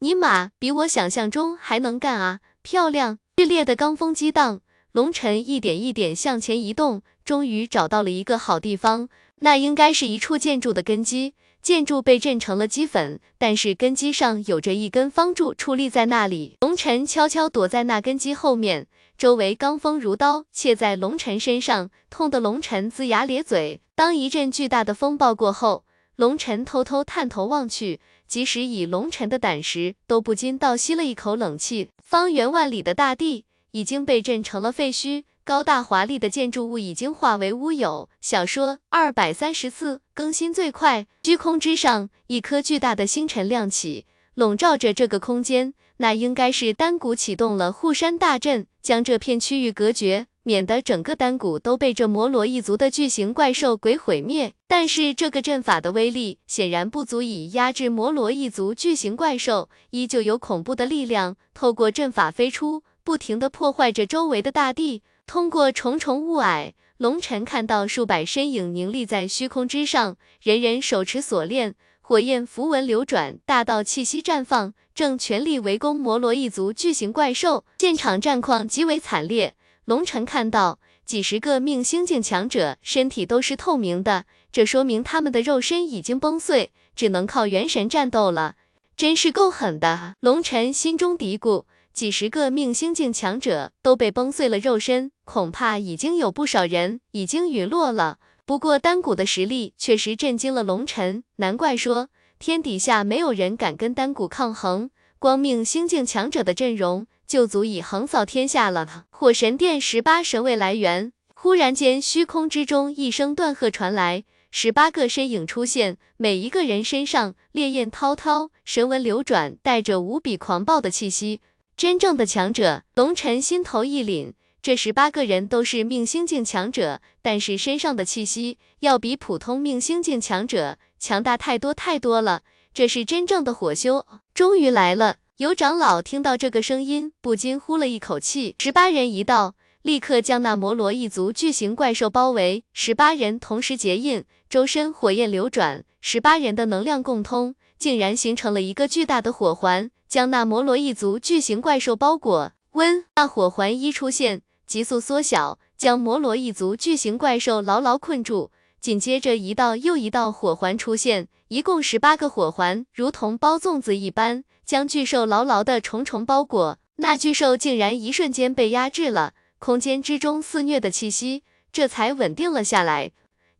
Speaker 1: 尼玛，比我想象中还能干啊！漂亮！剧烈的罡风激荡，龙晨一点一点向前移动，终于找到了一个好地方，那应该是一处建筑的根基。建筑被震成了齑粉，但是根基上有着一根方柱矗立在那里。龙晨悄悄躲在那根基后面，周围罡风如刀切在龙晨身上，痛得龙晨龇牙咧嘴。当一阵巨大的风暴过后，龙晨偷偷探头望去，即使以龙晨的胆识，都不禁倒吸了一口冷气。方圆万里的大地已经被震成了废墟。高大华丽的建筑物已经化为乌有。小说二百三十四更新最快。虚空之上，一颗巨大的星辰亮起，笼罩着这个空间。那应该是丹谷启动了护山大阵，将这片区域隔绝，免得整个丹谷都被这摩罗一族的巨型怪兽鬼毁灭。但是这个阵法的威力显然不足以压制摩罗一族巨型怪兽，依旧有恐怖的力量透过阵法飞出，不停的破坏着周围的大地。通过重重雾霭，龙尘看到数百身影凝立在虚空之上，人人手持锁链，火焰符文流转，大道气息绽放，正全力围攻摩罗一族巨型怪兽。现场战况极为惨烈，龙尘看到几十个命星境强者身体都是透明的，这说明他们的肉身已经崩碎，只能靠元神战斗了，真是够狠的。龙尘心中嘀咕。几十个命星境强者都被崩碎了肉身，恐怕已经有不少人已经陨落了。不过丹谷的实力确实震惊了龙尘，难怪说天底下没有人敢跟丹谷抗衡。光命星境强者的阵容就足以横扫天下了。火神殿十八神位来源，忽然间虚空之中一声断喝传来，十八个身影出现，每一个人身上烈焰滔滔，神纹流转，带着无比狂暴的气息。真正的强者，龙尘心头一凛。这十八个人都是命星境强者，但是身上的气息要比普通命星境强者强大太多太多了。这是真正的火修，终于来了。有长老听到这个声音，不禁呼了一口气。十八人一到，立刻将那摩罗一族巨型怪兽包围。十八人同时结印，周身火焰流转，十八人的能量共通，竟然形成了一个巨大的火环。将那摩罗一族巨型怪兽包裹，温那火环一出现，急速缩小，将摩罗一族巨型怪兽牢牢困住。紧接着，一道又一道火环出现，一共十八个火环，如同包粽子一般，将巨兽牢牢的重重包裹。那巨兽竟然一瞬间被压制了，空间之中肆虐的气息这才稳定了下来。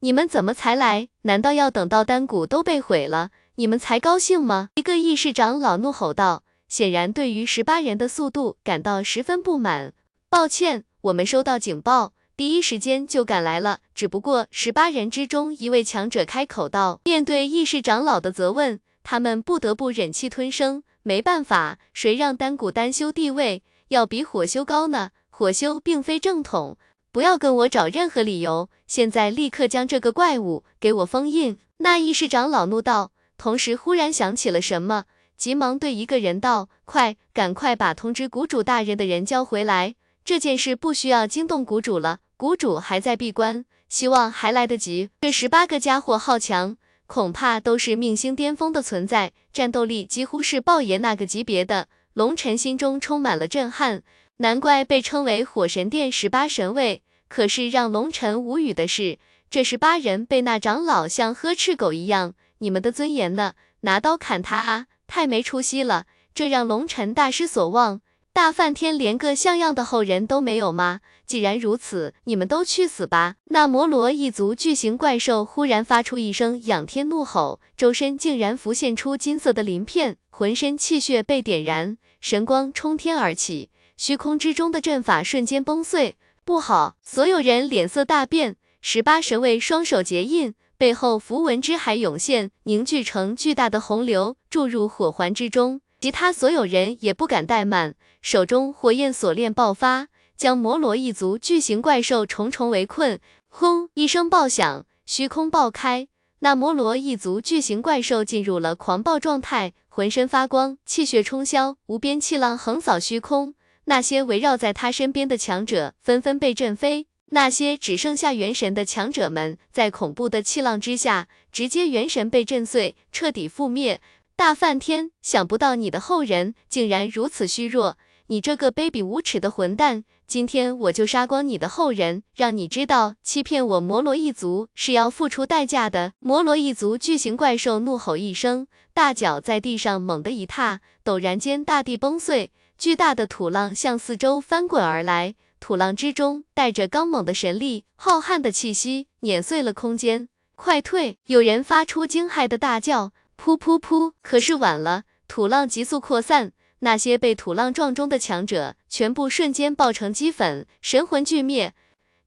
Speaker 1: 你们怎么才来？难道要等到丹谷都被毁了？你们才高兴吗？一个议事长老怒吼道，显然对于十八人的速度感到十分不满。抱歉，我们收到警报，第一时间就赶来了。只不过十八人之中一位强者开口道，面对议事长老的责问，他们不得不忍气吞声。没办法，谁让丹古丹修地位要比火修高呢？火修并非正统，不要跟我找任何理由。现在立刻将这个怪物给我封印！那议事长老怒道。同时，忽然想起了什么，急忙对一个人道：“快，赶快把通知谷主大人的人叫回来。这件事不需要惊动谷主了，谷主还在闭关，希望还来得及。”这十八个家伙好强，恐怕都是命星巅峰的存在，战斗力几乎是豹爷那个级别的。龙尘心中充满了震撼，难怪被称为火神殿十八神位。可是让龙尘无语的是，这十八人被那长老像呵斥狗一样。你们的尊严呢？拿刀砍他啊！太没出息了，这让龙尘大失所望。大梵天连个像样的后人都没有吗？既然如此，你们都去死吧！那摩罗一族巨型怪兽忽然发出一声仰天怒吼，周身竟然浮现出金色的鳞片，浑身气血被点燃，神光冲天而起，虚空之中的阵法瞬间崩碎。不好！所有人脸色大变，十八神位双手结印。背后符文之海涌现，凝聚成巨大的洪流，注入火环之中。其他所有人也不敢怠慢，手中火焰锁链爆发，将摩罗一族巨型怪兽重重围困。轰！一声爆响，虚空爆开，那摩罗一族巨型怪兽进入了狂暴状态，浑身发光，气血冲霄，无边气浪横扫虚空。那些围绕在他身边的强者纷纷被震飞。那些只剩下元神的强者们，在恐怖的气浪之下，直接元神被震碎，彻底覆灭。大梵天，想不到你的后人竟然如此虚弱，你这个卑鄙无耻的混蛋！今天我就杀光你的后人，让你知道欺骗我摩罗一族是要付出代价的。摩罗一族巨型怪兽怒吼一声，大脚在地上猛地一踏，陡然间大地崩碎，巨大的土浪向四周翻滚而来，土浪之中带着刚猛的神力，浩瀚的气息碾碎了空间。快退！有人发出惊骇的大叫，噗噗噗！可是晚了，土浪急速扩散。那些被土浪撞中的强者，全部瞬间爆成齑粉，神魂俱灭。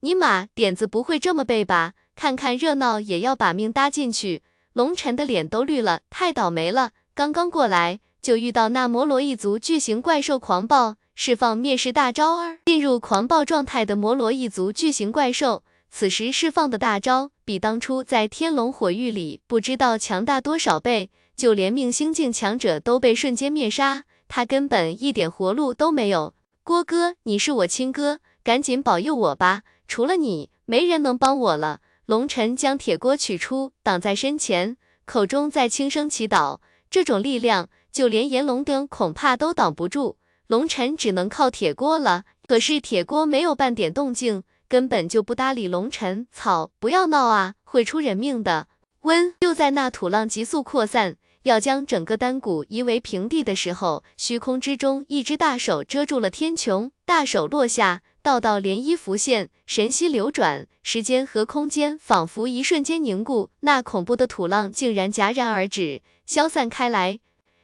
Speaker 1: 尼玛，点子不会这么背吧？看看热闹也要把命搭进去。龙尘的脸都绿了，太倒霉了！刚刚过来就遇到那摩罗一族巨型怪兽狂暴，释放灭世大招儿。进入狂暴状态的摩罗一族巨型怪兽，此时释放的大招，比当初在天龙火域里不知道强大多少倍，就连命星境强者都被瞬间灭杀。他根本一点活路都没有，郭哥，你是我亲哥，赶紧保佑我吧，除了你，没人能帮我了。龙尘将铁锅取出，挡在身前，口中在轻声祈祷。这种力量，就连炎龙灯恐怕都挡不住，龙尘只能靠铁锅了。可是铁锅没有半点动静，根本就不搭理龙尘。草，不要闹啊，会出人命的。温，就在那土浪急速扩散。要将整个丹谷夷为平地的时候，虚空之中一只大手遮住了天穹，大手落下，道道涟漪浮现，神息流转，时间和空间仿佛一瞬间凝固，那恐怖的土浪竟然戛然而止，消散开来。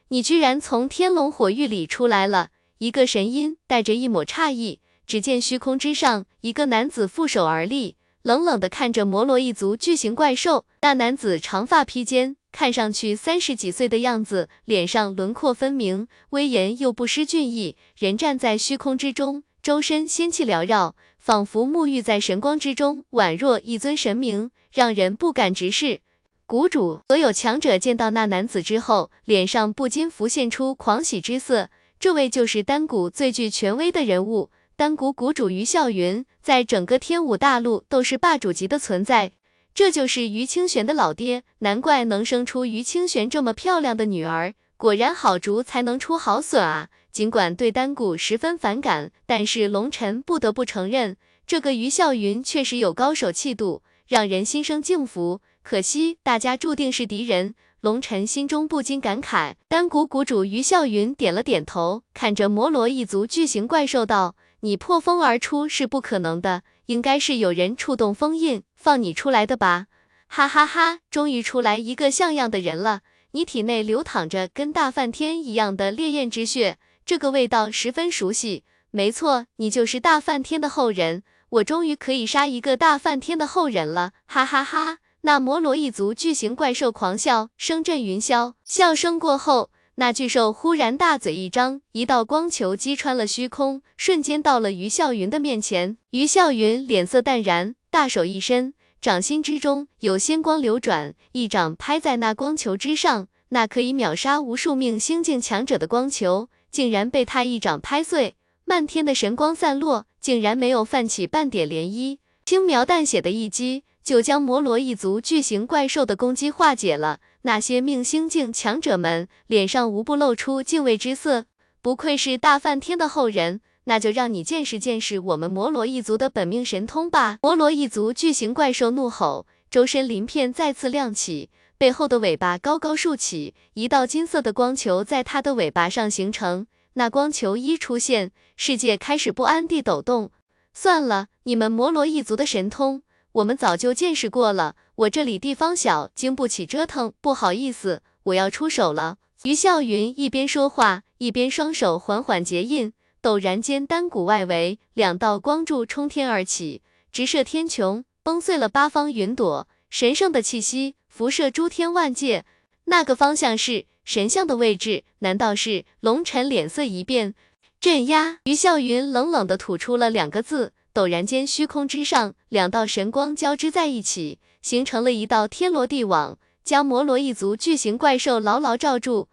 Speaker 1: 你居然从天龙火域里出来了！一个神音带着一抹诧异，只见虚空之上，一个男子负手而立，冷冷的看着摩罗一族巨型怪兽。那男子长发披肩。看上去三十几岁的样子，脸上轮廓分明，威严又不失俊逸。人站在虚空之中，周身仙气缭绕，仿佛沐浴在神光之中，宛若一尊神明，让人不敢直视。谷主，所有强者见到那男子之后，脸上不禁浮现出狂喜之色。这位就是丹谷最具权威的人物，丹谷谷主于啸云，在整个天武大陆都是霸主级的存在。这就是于清玄的老爹，难怪能生出于清玄这么漂亮的女儿。果然好竹才能出好笋啊！尽管对丹谷十分反感，但是龙尘不得不承认，这个于啸云确实有高手气度，让人心生敬服。可惜大家注定是敌人，龙尘心中不禁感慨。丹谷谷主于啸云点了点头，看着摩罗一族巨型怪兽道：“你破风而出是不可能的。”应该是有人触动封印，放你出来的吧？哈哈哈，终于出来一个像样的人了。你体内流淌着跟大梵天一样的烈焰之血，这个味道十分熟悉。没错，你就是大梵天的后人。我终于可以杀一个大梵天的后人了！哈哈哈。那摩罗一族巨型怪兽狂笑，声震云霄。笑声过后。那巨兽忽然大嘴一张，一道光球击穿了虚空，瞬间到了于啸云的面前。于啸云脸色淡然，大手一伸，掌心之中有仙光流转，一掌拍在那光球之上。那可以秒杀无数命星境强者的光球，竟然被他一掌拍碎，漫天的神光散落，竟然没有泛起半点涟漪，轻描淡写的一击就将摩罗一族巨型怪兽的攻击化解了。那些命星境强者们脸上无不露出敬畏之色，不愧是大梵天的后人，那就让你见识见识我们摩罗一族的本命神通吧！摩罗一族巨型怪兽怒吼，周身鳞片再次亮起，背后的尾巴高高竖起，一道金色的光球在它的尾巴上形成。那光球一出现，世界开始不安地抖动。算了，你们摩罗一族的神通，我们早就见识过了。我这里地方小，经不起折腾，不好意思，我要出手了。于啸云一边说话，一边双手缓缓结印，陡然间，丹谷外围两道光柱冲天而起，直射天穹，崩碎了八方云朵，神圣的气息辐射诸天万界。那个方向是神像的位置，难道是？龙尘脸色一变，镇压。于啸云冷冷的吐出了两个字，陡然间，虚空之上两道神光交织在一起。形成了一道天罗地网，将摩罗一族巨型怪兽牢牢罩住。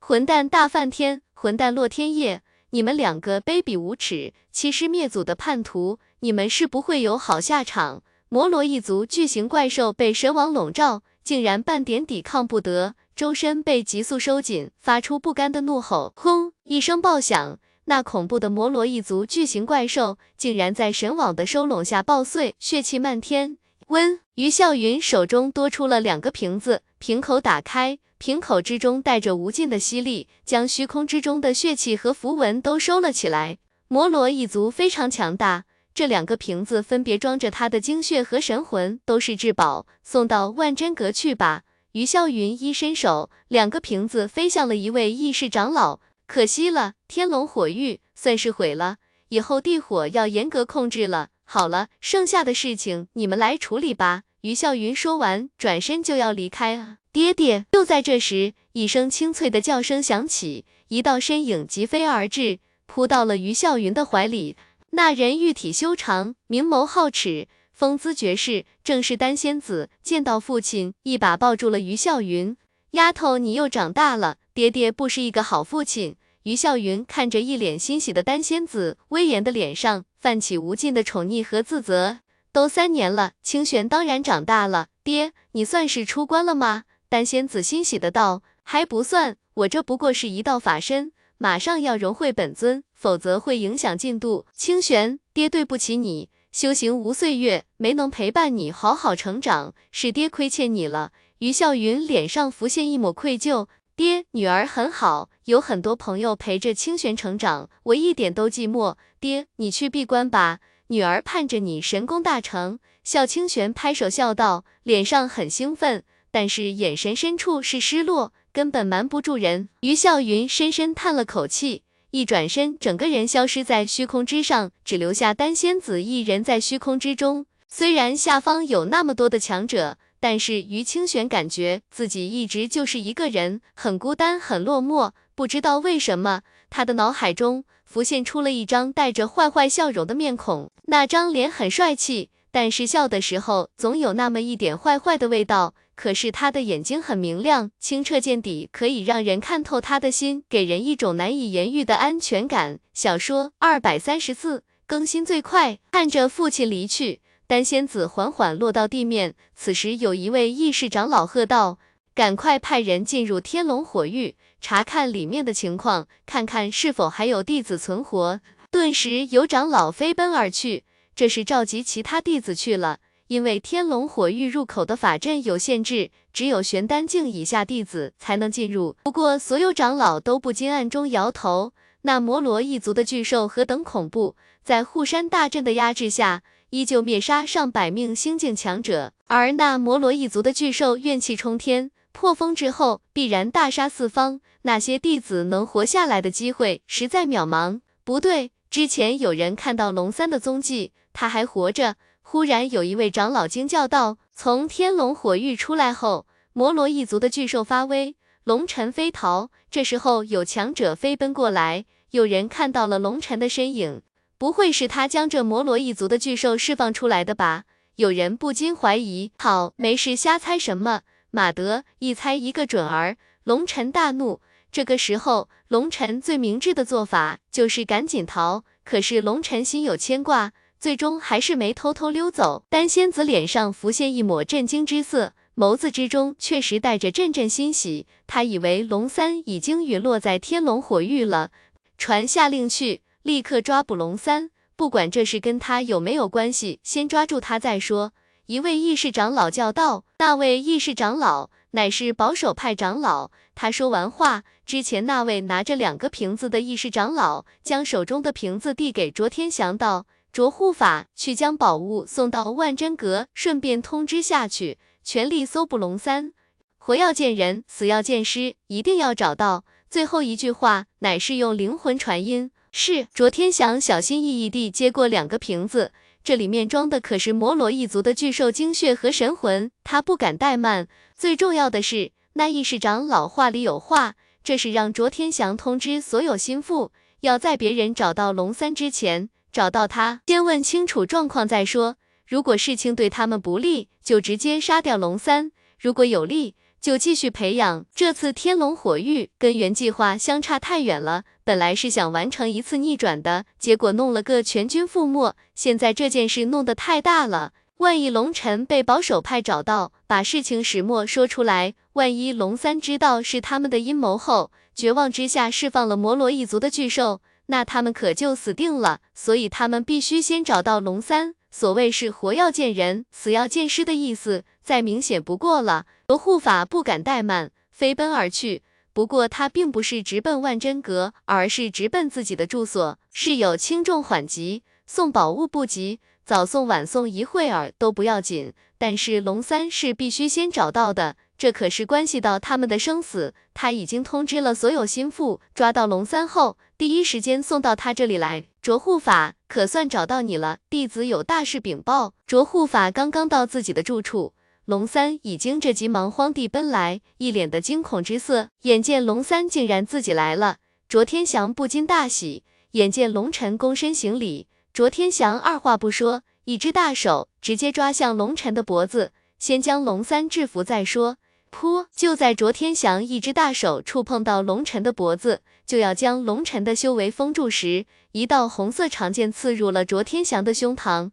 Speaker 1: 混蛋大梵天，混蛋洛天夜，你们两个卑鄙无耻、欺师灭祖的叛徒，你们是不会有好下场。摩罗一族巨型怪兽被神网笼罩，竟然半点抵抗不得，周身被急速收紧，发出不甘的怒吼。轰！一声爆响，那恐怖的摩罗一族巨型怪兽竟然在神网的收拢下爆碎，血气漫天。温于笑云手中多出了两个瓶子，瓶口打开，瓶口之中带着无尽的吸力，将虚空之中的血气和符文都收了起来。摩罗一族非常强大，这两个瓶子分别装着他的精血和神魂，都是至宝，送到万真阁去吧。于笑云一伸手，两个瓶子飞向了一位异世长老。可惜了，天龙火域算是毁了，以后地火要严格控制了。好了，剩下的事情你们来处理吧。于笑云说完，转身就要离开啊。爹爹！就在这时，一声清脆的叫声响起，一道身影疾飞而至，扑到了于笑云的怀里。那人玉体修长，明眸皓齿。风姿绝世，正是丹仙子。见到父亲，一把抱住了于笑云。丫头，你又长大了。爹爹不是一个好父亲。于笑云看着一脸欣喜的丹仙子，威严的脸上泛起无尽的宠溺和自责。都三年了，清玄当然长大了。爹，你算是出关了吗？丹仙子欣喜的道。还不算，我这不过是一道法身，马上要融会本尊，否则会影响进度。清玄，爹对不起你。修行无岁月，没能陪伴你好好成长，是爹亏欠你了。于笑云脸上浮现一抹愧疚，爹，女儿很好，有很多朋友陪着清玄成长，我一点都寂寞。爹，你去闭关吧，女儿盼着你神功大成。笑清玄拍手笑道，脸上很兴奋，但是眼神深处是失落，根本瞒不住人。于笑云深深叹了口气。一转身，整个人消失在虚空之上，只留下丹仙子一人在虚空之中。虽然下方有那么多的强者，但是于清玄感觉自己一直就是一个人，很孤单，很落寞。不知道为什么，他的脑海中浮现出了一张带着坏坏笑容的面孔，那张脸很帅气，但是笑的时候总有那么一点坏坏的味道。可是他的眼睛很明亮，清澈见底，可以让人看透他的心，给人一种难以言喻的安全感。小说二百三十四更新最快。看着父亲离去，丹仙子缓缓落到地面。此时有一位异世长老喝道：“赶快派人进入天龙火域，查看里面的情况，看看是否还有弟子存活。”顿时有长老飞奔而去，这是召集其他弟子去了。因为天龙火域入口的法阵有限制，只有玄丹境以下弟子才能进入。不过，所有长老都不禁暗中摇头。那摩罗一族的巨兽何等恐怖，在护山大阵的压制下，依旧灭杀上百名星境强者。而那摩罗一族的巨兽怨气冲天，破风之后必然大杀四方，那些弟子能活下来的机会实在渺茫。不对，之前有人看到龙三的踪迹，他还活着。忽然有一位长老惊叫道：“从天龙火域出来后，摩罗一族的巨兽发威，龙尘飞逃。这时候有强者飞奔过来，有人看到了龙尘的身影，不会是他将这摩罗一族的巨兽释放出来的吧？有人不禁怀疑。好，没事，瞎猜什么？马德一猜一个准儿。龙尘大怒。这个时候，龙尘最明智的做法就是赶紧逃。可是龙尘心有牵挂。”最终还是没偷偷溜走。丹仙子脸上浮现一抹震惊之色，眸子之中确实带着阵阵欣喜。他以为龙三已经陨落在天龙火域了，传下令去，立刻抓捕龙三。不管这事跟他有没有关系，先抓住他再说。一位异世长老叫道：“那位异世长老乃是保守派长老。”他说完话之前，那位拿着两个瓶子的异世长老将手中的瓶子递给卓天祥道。着护法去将宝物送到万真阁，顺便通知下去，全力搜捕龙三。活要见人，死要见尸，一定要找到。最后一句话乃是用灵魂传音。是卓天祥小心翼翼地接过两个瓶子，这里面装的可是摩罗一族的巨兽精血和神魂，他不敢怠慢。最重要的是，那异世长老话里有话，这是让卓天祥通知所有心腹，要在别人找到龙三之前。找到他，先问清楚状况再说。如果事情对他们不利，就直接杀掉龙三；如果有利，就继续培养。这次天龙火域跟原计划相差太远了，本来是想完成一次逆转的，结果弄了个全军覆没。现在这件事弄得太大了，万一龙尘被保守派找到，把事情始末说出来，万一龙三知道是他们的阴谋后，绝望之下释放了摩罗一族的巨兽。那他们可就死定了。所以他们必须先找到龙三。所谓是活要见人，死要见尸的意思，再明显不过了。罗护法不敢怠慢，飞奔而去。不过他并不是直奔万真阁，而是直奔自己的住所。是有轻重缓急，送宝物不急，早送晚送一会儿都不要紧。但是龙三是必须先找到的，这可是关系到他们的生死。他已经通知了所有心腹，抓到龙三后，第一时间送到他这里来。卓护法，可算找到你了，弟子有大事禀报。卓护法刚刚到自己的住处，龙三已经着急忙慌地奔来，一脸的惊恐之色。眼见龙三竟然自己来了，卓天祥不禁大喜。眼见龙尘躬身行礼，卓天祥二话不说，一只大手直接抓向龙尘的脖子，先将龙三制服再说。噗！就在卓天祥一只大手触碰到龙尘的脖子，就要将龙尘的修为封住时，一道红色长剑刺入了卓天祥的胸膛。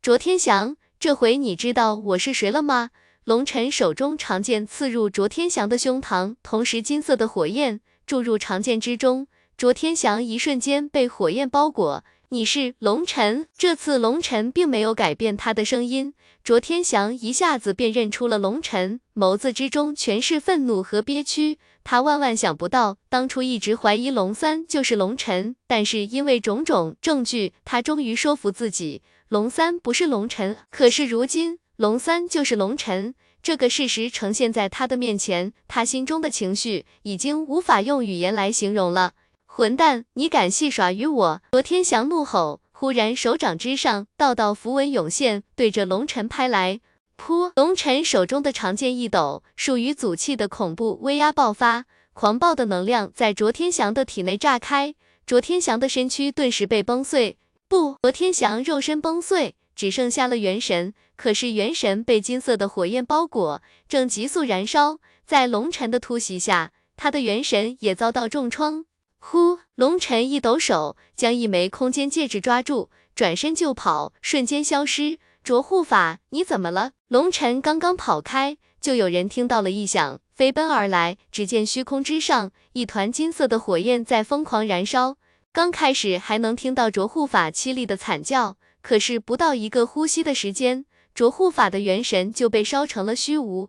Speaker 1: 卓天祥，这回你知道我是谁了吗？龙尘手中长剑刺入卓天祥的胸膛，同时金色的火焰注入长剑之中，卓天祥一瞬间被火焰包裹。你是龙尘？这次龙尘并没有改变他的声音。卓天祥一下子便认出了龙尘，眸子之中全是愤怒和憋屈。他万万想不到，当初一直怀疑龙三就是龙尘，但是因为种种证据，他终于说服自己，龙三不是龙尘。可是如今，龙三就是龙尘，这个事实呈现在他的面前，他心中的情绪已经无法用语言来形容了。混蛋，你敢戏耍于我！卓天祥怒吼。忽然，手掌之上道道符文涌现，对着龙尘拍来。噗！龙尘手中的长剑一抖，属于祖气的恐怖威压爆发，狂暴的能量在卓天祥的体内炸开，卓天祥的身躯顿时被崩碎。不，罗天祥肉身崩碎，只剩下了元神。可是元神被金色的火焰包裹，正急速燃烧。在龙尘的突袭下，他的元神也遭到重创。呼！龙尘一抖手，将一枚空间戒指抓住，转身就跑，瞬间消失。卓护法，你怎么了？龙尘刚刚跑开，就有人听到了异响，飞奔而来。只见虚空之上，一团金色的火焰在疯狂燃烧。刚开始还能听到卓护法凄厉的惨叫，可是不到一个呼吸的时间，卓护法的元神就被烧成了虚无。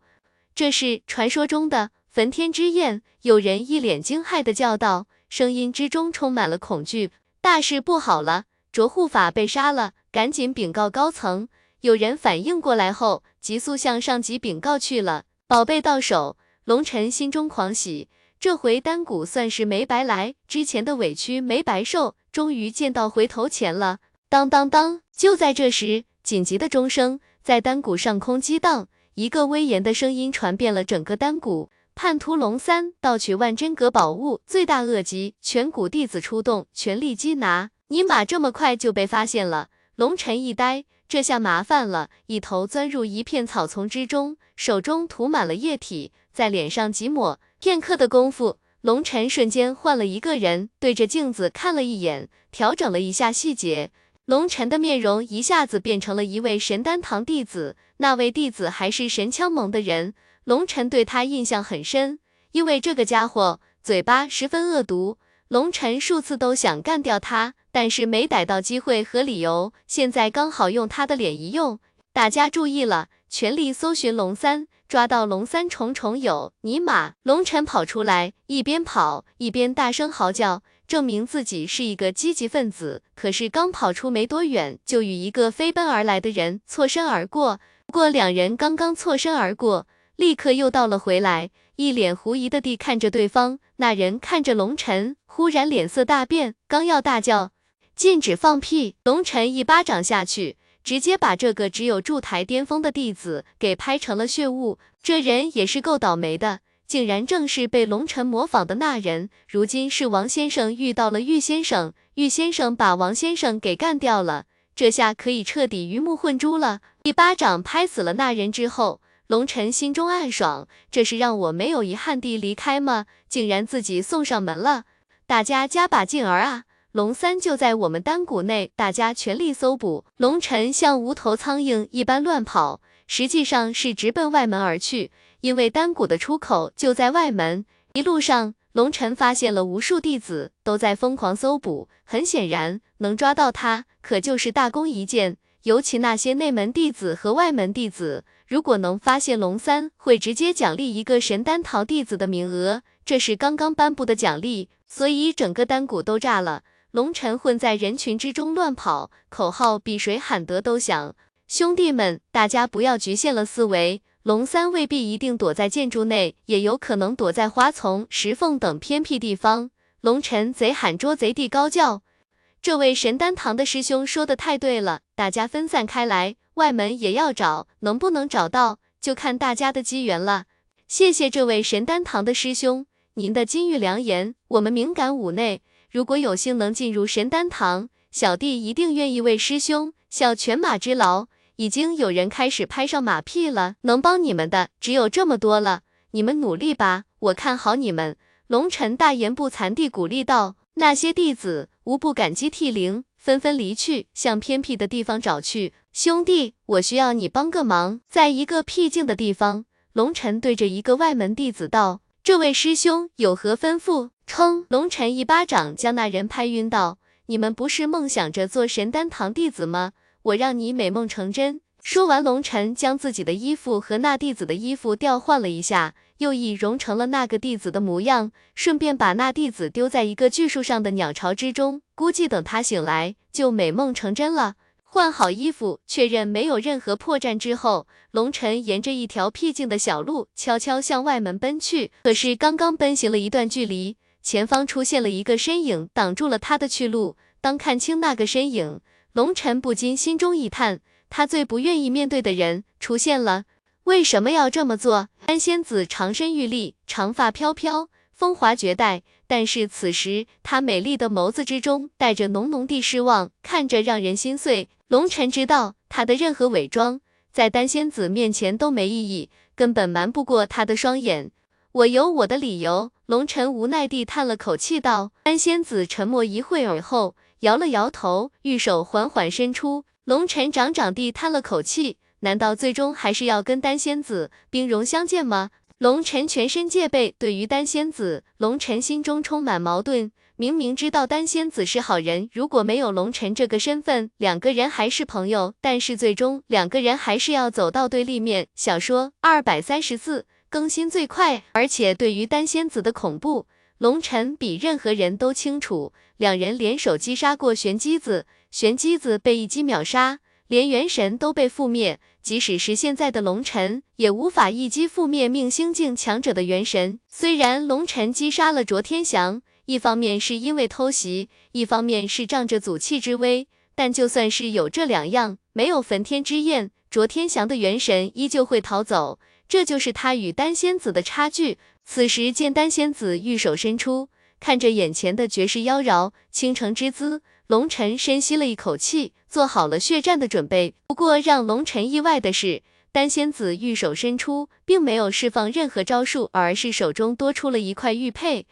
Speaker 1: 这是传说中的焚天之焰。有人一脸惊骇的叫道。声音之中充满了恐惧，大事不好了！卓护法被杀了，赶紧禀告高层。有人反应过来后，急速向上级禀告去了。宝贝到手，龙尘心中狂喜，这回丹谷算是没白来，之前的委屈没白受，终于见到回头钱了。当当当！就在这时，紧急的钟声在丹谷上空激荡，一个威严的声音传遍了整个丹谷。叛徒龙三盗取万真阁宝物，罪大恶极，全谷弟子出动，全力缉拿。尼玛，这么快就被发现了！龙尘一呆，这下麻烦了，一头钻入一片草丛之中，手中涂满了液体，在脸上挤抹。片刻的功夫，龙尘瞬间换了一个人，对着镜子看了一眼，调整了一下细节，龙尘的面容一下子变成了一位神丹堂弟子。那位弟子还是神枪盟的人。龙尘对他印象很深，因为这个家伙嘴巴十分恶毒，龙尘数次都想干掉他，但是没逮到机会和理由，现在刚好用他的脸一用。大家注意了，全力搜寻龙三，抓到龙三重重有！尼玛！龙尘跑出来，一边跑一边大声嚎叫，证明自己是一个积极分子。可是刚跑出没多远，就与一个飞奔而来的人错身而过。不过两人刚刚错身而过。立刻又倒了回来，一脸狐疑的地看着对方。那人看着龙尘，忽然脸色大变，刚要大叫禁止放屁，龙晨一巴掌下去，直接把这个只有筑台巅峰的弟子给拍成了血雾。这人也是够倒霉的，竟然正是被龙尘模仿的那人。如今是王先生遇到了玉先生，玉先生把王先生给干掉了，这下可以彻底鱼目混珠了。一巴掌拍死了那人之后。龙尘心中暗爽，这是让我没有遗憾地离开吗？竟然自己送上门了，大家加把劲儿啊！龙三就在我们丹谷内，大家全力搜捕。龙尘像无头苍蝇一般乱跑，实际上是直奔外门而去，因为丹谷的出口就在外门。一路上，龙晨发现了无数弟子都在疯狂搜捕，很显然能抓到他，可就是大功一件。尤其那些内门弟子和外门弟子，如果能发现龙三，会直接奖励一个神丹桃弟子的名额，这是刚刚颁布的奖励，所以整个丹谷都炸了。龙晨混在人群之中乱跑，口号比谁喊得都响。兄弟们，大家不要局限了思维，龙三未必一定躲在建筑内，也有可能躲在花丛、石缝等偏僻地方。龙晨贼喊捉贼地高叫。这位神丹堂的师兄说的太对了，大家分散开来，外门也要找，能不能找到，就看大家的机缘了。谢谢这位神丹堂的师兄，您的金玉良言，我们敏感五内，如果有幸能进入神丹堂，小弟一定愿意为师兄效犬马之劳。已经有人开始拍上马屁了，能帮你们的只有这么多了，你们努力吧，我看好你们。龙尘大言不惭地鼓励道。那些弟子无不感激涕零，纷纷离去，向偏僻的地方找去。兄弟，我需要你帮个忙。在一个僻静的地方，龙尘对着一个外门弟子道：“这位师兄有何吩咐？”称！龙尘一巴掌将那人拍晕道：“你们不是梦想着做神丹堂弟子吗？我让你美梦成真。”说完，龙尘将自己的衣服和那弟子的衣服调换了一下。又已融成了那个弟子的模样，顺便把那弟子丢在一个巨树上的鸟巢之中，估计等他醒来就美梦成真了。换好衣服，确认没有任何破绽之后，龙晨沿着一条僻静的小路悄悄向外门奔去。可是刚刚奔行了一段距离，前方出现了一个身影，挡住了他的去路。当看清那个身影，龙晨不禁心中一叹，他最不愿意面对的人出现了。为什么要这么做？丹仙子长身玉立，长发飘飘，风华绝代。但是此时她美丽的眸子之中带着浓浓的失望，看着让人心碎。龙尘知道她的任何伪装在丹仙子面前都没意义，根本瞒不过她的双眼。我有我的理由。龙尘无奈地叹了口气道。丹仙子沉默一会儿后，摇了摇头，玉手缓缓伸出。龙尘长长地叹了口气。难道最终还是要跟丹仙子兵戎相见吗？龙尘全身戒备，对于丹仙子，龙尘心中充满矛盾。明明知道丹仙子是好人，如果没有龙尘这个身份，两个人还是朋友，但是最终两个人还是要走到对立面。小说二百三十四更新最快，而且对于丹仙子的恐怖，龙尘比任何人都清楚。两人联手击杀过玄机子，玄机子被一击秒杀。连元神都被覆灭，即使是现在的龙尘，也无法一击覆灭命星境强者的元神。虽然龙尘击杀了卓天祥，一方面是因为偷袭，一方面是仗着祖气之威，但就算是有这两样，没有焚天之焰，卓天祥的元神依旧会逃走。这就是他与丹仙子的差距。此时见丹仙子玉手伸出，看着眼前的绝世妖娆，倾城之姿。龙尘深吸了一口气，做好了血战的准备。不过让龙尘意外的是，丹仙子玉手伸出，并没有释放任何招数，而是手中多出了一块玉佩。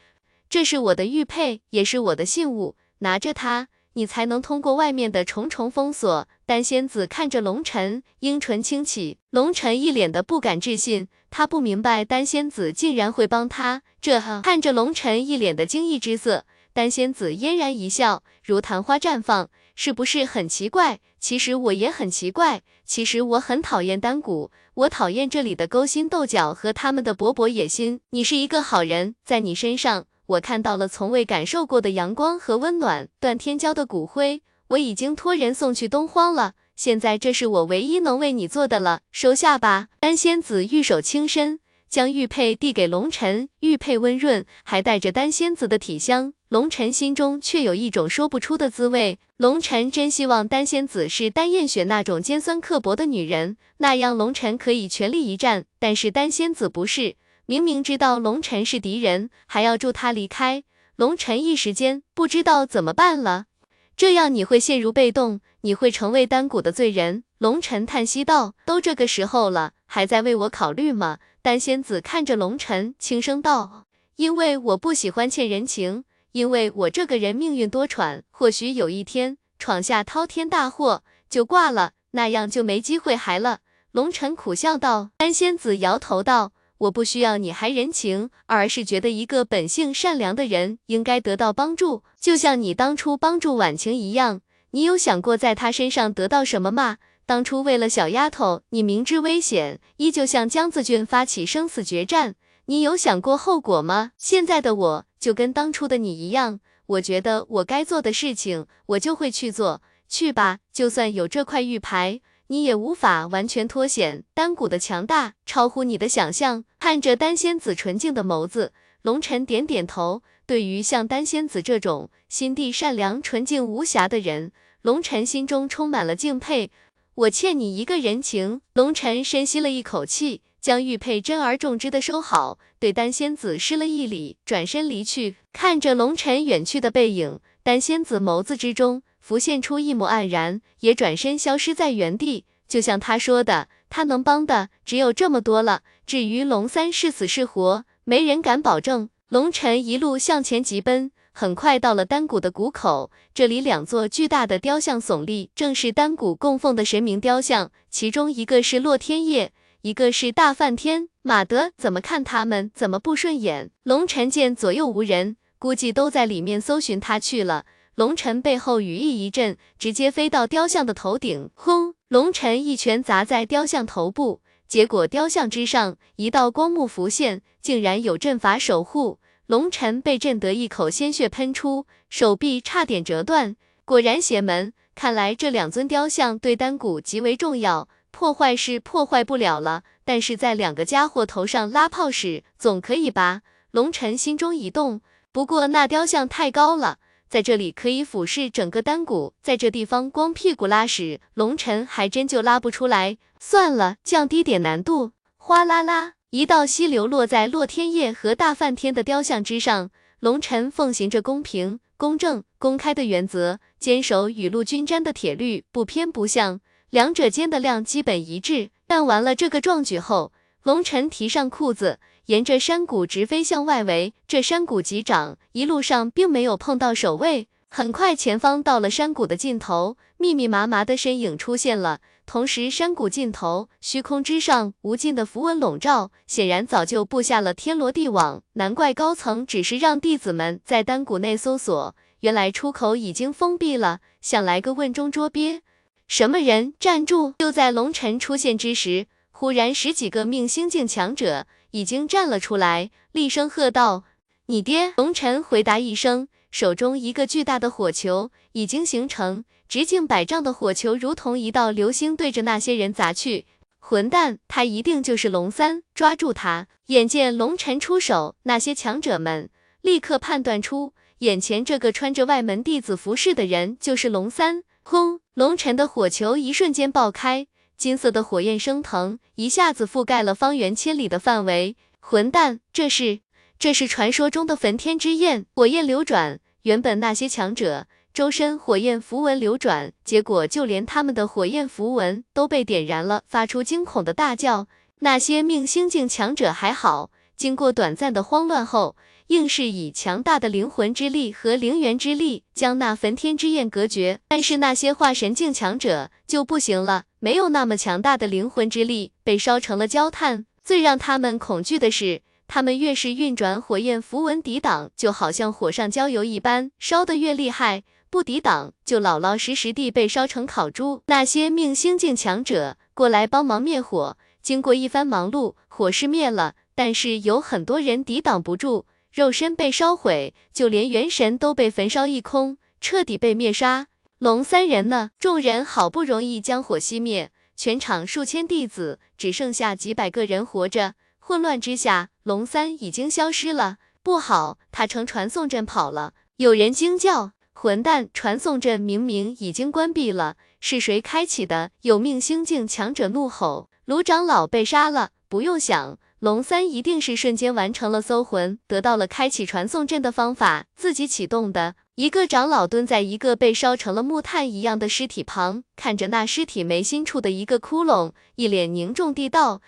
Speaker 1: 这是我的玉佩，也是我的信物，拿着它，你才能通过外面的重重封锁。丹仙子看着龙尘，樱唇轻启。龙尘一脸的不敢置信，他不明白丹仙子竟然会帮他。这看着龙尘一脸的惊异之色。丹仙子嫣然一笑，如昙花绽放，是不是很奇怪？其实我也很奇怪。其实我很讨厌丹谷，我讨厌这里的勾心斗角和他们的勃勃野心。你是一个好人，在你身上，我看到了从未感受过的阳光和温暖。段天骄的骨灰，我已经托人送去东荒了。现在这是我唯一能为你做的了，收下吧。丹仙子玉手轻伸。将玉佩递给龙尘，玉佩温润，还带着丹仙子的体香。龙尘心中却有一种说不出的滋味。龙尘真希望丹仙子是丹艳雪那种尖酸刻薄的女人，那样龙尘可以全力一战。但是丹仙子不是，明明知道龙尘是敌人，还要助他离开。龙尘一时间不知道怎么办了。这样你会陷入被动，你会成为丹谷的罪人。龙尘叹息道：“都这个时候了，还在为我考虑吗？”丹仙子看着龙尘，轻声道：“因为我不喜欢欠人情，因为我这个人命运多舛，或许有一天闯下滔天大祸就挂了，那样就没机会还了。”龙尘苦笑道。丹仙子摇头道：“我不需要你还人情，而是觉得一个本性善良的人应该得到帮助，就像你当初帮助婉晴一样。你有想过在她身上得到什么吗？当初为了小丫头，你明知危险，依旧向江子俊发起生死决战，你有想过后果吗？现在的我就跟当初的你一样，我觉得我该做的事情，我就会去做。去吧，就算有这块玉牌，你也无法完全脱险。丹谷的强大超乎你的想象。看着丹仙子纯净的眸子，龙晨点点头。对于像丹仙子这种心地善良、纯净无瑕的人，龙晨心中充满了敬佩。我欠你一个人情。龙晨深吸了一口气，将玉佩珍而重之的收好，对丹仙子施了一礼，转身离去。看着龙晨远去的背影，丹仙子眸子之中。浮现出一抹黯然，也转身消失在原地。就像他说的，他能帮的只有这么多了。至于龙三是死是活，没人敢保证。龙尘一路向前疾奔，很快到了丹谷的谷口。这里两座巨大的雕像耸立，正是丹谷供奉的神明雕像。其中一个是洛天叶，一个是大梵天。马德怎么看他们，怎么不顺眼？龙尘见左右无人，估计都在里面搜寻他去了。龙尘背后羽翼一震，直接飞到雕像的头顶，轰！龙尘一拳砸在雕像头部，结果雕像之上一道光幕浮现，竟然有阵法守护。龙尘被震得一口鲜血喷出，手臂差点折断。果然邪门，看来这两尊雕像对丹谷极为重要，破坏是破坏不了了，但是在两个家伙头上拉炮使总可以吧？龙尘心中一动，不过那雕像太高了。在这里可以俯视整个丹谷，在这地方光屁股拉屎，龙尘还真就拉不出来。算了，降低点难度。哗啦啦，一道溪流落在洛天夜和大梵天的雕像之上。龙尘奉行着公平、公正、公开的原则，坚守雨露均沾的铁律，不偏不向，两者间的量基本一致。干完了这个壮举后，龙尘提上裤子。沿着山谷直飞向外围，这山谷急涨，一路上并没有碰到守卫。很快，前方到了山谷的尽头，密密麻麻的身影出现了。同时，山谷尽头，虚空之上，无尽的符文笼罩，显然早就布下了天罗地网。难怪高层只是让弟子们在丹谷内搜索，原来出口已经封闭了。想来个瓮中捉鳖。什么人？站住！就在龙尘出现之时，忽然十几个命星境强者。已经站了出来，厉声喝道：“你爹！”龙尘回答一声，手中一个巨大的火球已经形成，直径百丈的火球如同一道流星，对着那些人砸去。混蛋，他一定就是龙三，抓住他！眼见龙尘出手，那些强者们立刻判断出，眼前这个穿着外门弟子服饰的人就是龙三。轰！龙尘的火球一瞬间爆开。金色的火焰升腾，一下子覆盖了方圆千里的范围。混蛋，这是这是传说中的焚天之焰，火焰流转。原本那些强者周身火焰符文流转，结果就连他们的火焰符文都被点燃了，发出惊恐的大叫。那些命星境强者还好，经过短暂的慌乱后。硬是以强大的灵魂之力和灵元之力将那焚天之焰隔绝，但是那些化神境强者就不行了，没有那么强大的灵魂之力，被烧成了焦炭。最让他们恐惧的是，他们越是运转火焰符文抵挡，就好像火上浇油一般，烧得越厉害，不抵挡就老老实实地被烧成烤猪。那些命星境强者过来帮忙灭火，经过一番忙碌，火势灭了，但是有很多人抵挡不住。肉身被烧毁，就连元神都被焚烧一空，彻底被灭杀。龙三人呢？众人好不容易将火熄灭，全场数千弟子只剩下几百个人活着。混乱之下，龙三已经消失了。不好，他乘传送阵跑了。有人惊叫：“混蛋！传送阵明明已经关闭了，是谁开启的？”有命星境强者怒吼：“卢长老被杀了！”不用想。龙三一定是瞬间完成了搜魂，得到了开启传送阵的方法，自己启动的。一个长老蹲在一个被烧成了木炭一样的尸体旁，看着那尸体眉心处的一个窟窿，一脸凝重地道：“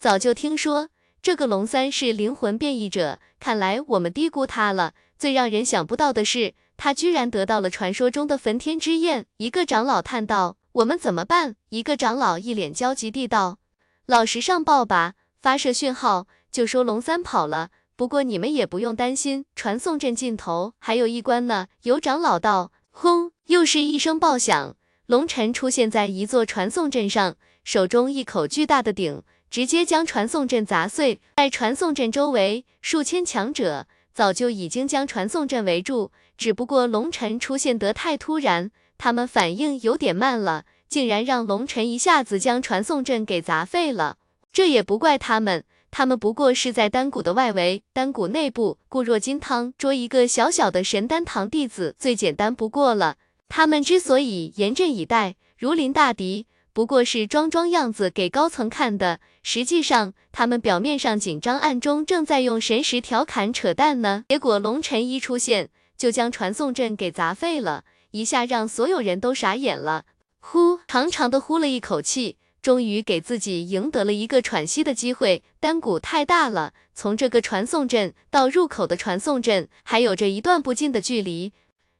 Speaker 1: 早就听说这个龙三是灵魂变异者，看来我们低估他了。最让人想不到的是，他居然得到了传说中的焚天之焰。”一个长老叹道：“我们怎么办？”一个长老一脸焦急地道：“老实上报吧。”发射讯号，就说龙三跑了。不过你们也不用担心，传送阵尽头还有一关呢。有长老道。轰！又是一声爆响，龙尘出现在一座传送阵上，手中一口巨大的鼎，直接将传送阵砸碎。在传送阵周围，数千强者早就已经将传送阵围住，只不过龙尘出现得太突然，他们反应有点慢了，竟然让龙尘一下子将传送阵给砸废了。这也不怪他们。他们不过是在丹谷的外围，丹谷内部固若金汤，捉一个小小的神丹堂弟子最简单不过了。他们之所以严阵以待，如临大敌，不过是装装样子给高层看的。实际上，他们表面上紧张，暗中正在用神识调侃扯淡呢。结果龙尘一出现，就将传送阵给砸废了，一下让所有人都傻眼了。呼，长长的呼了一口气。终于给自己赢得了一个喘息的机会。丹谷太大了，从这个传送阵到入口的传送阵，还有着一段不近的距离。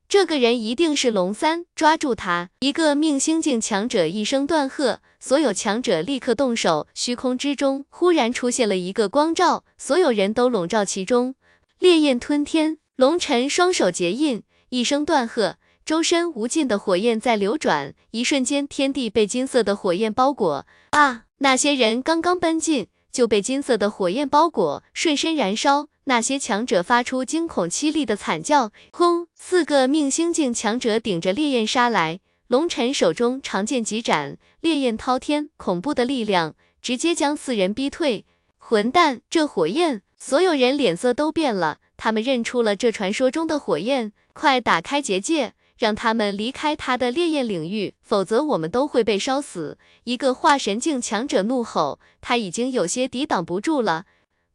Speaker 1: 这个人一定是龙三，抓住他！一个命星境强者一声断喝，所有强者立刻动手。虚空之中忽然出现了一个光照，所有人都笼罩其中。烈焰吞天，龙尘双手结印，一声断喝。周身无尽的火焰在流转，一瞬间，天地被金色的火焰包裹。啊！那些人刚刚奔进，就被金色的火焰包裹，瞬身燃烧。那些强者发出惊恐凄厉的惨叫。轰！四个命星境强者顶着烈焰杀来，龙尘手中长剑急斩，烈焰滔天，恐怖的力量直接将四人逼退。混蛋！这火焰！所有人脸色都变了，他们认出了这传说中的火焰。快打开结界！让他们离开他的烈焰领域，否则我们都会被烧死。一个化神境强者怒吼，他已经有些抵挡不住了。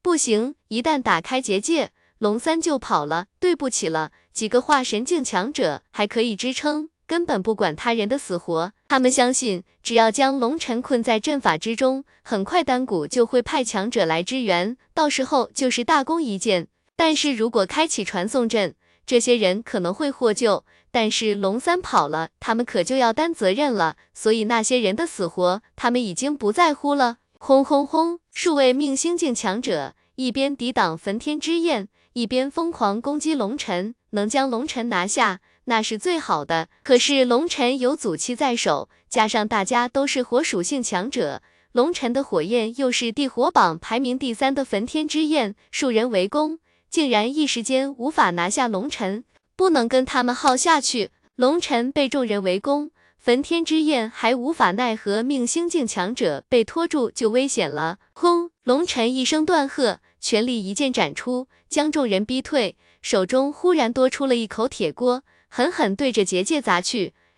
Speaker 1: 不行，一旦打开结界，龙三就跑了。对不起了，几个化神境强者还可以支撑，根本不管他人的死活。他们相信，只要将龙尘困在阵法之中，很快丹谷就会派强者来支援，到时候就是大功一件。但是如果开启传送阵，这些人可能会获救。但是龙三跑了，他们可就要担责任了。所以那些人的死活，他们已经不在乎了。轰轰轰！数位命星境强者一边抵挡焚天之焰，一边疯狂攻击龙尘。能将龙尘拿下，那是最好的。可是龙尘有祖器在手，加上大家都是火属性强者，龙尘的火焰又是地火榜排名第三的焚天之焰，数人围攻，竟然一时间无法拿下龙尘。不能跟他们耗下去，龙尘被众人围攻，焚天之焰还无法奈何，命星境强者被拖住就危险了。轰！龙尘一声断喝，全力一剑斩出，将众人逼退，手中忽然多出了一口铁锅，狠狠对着结界砸去。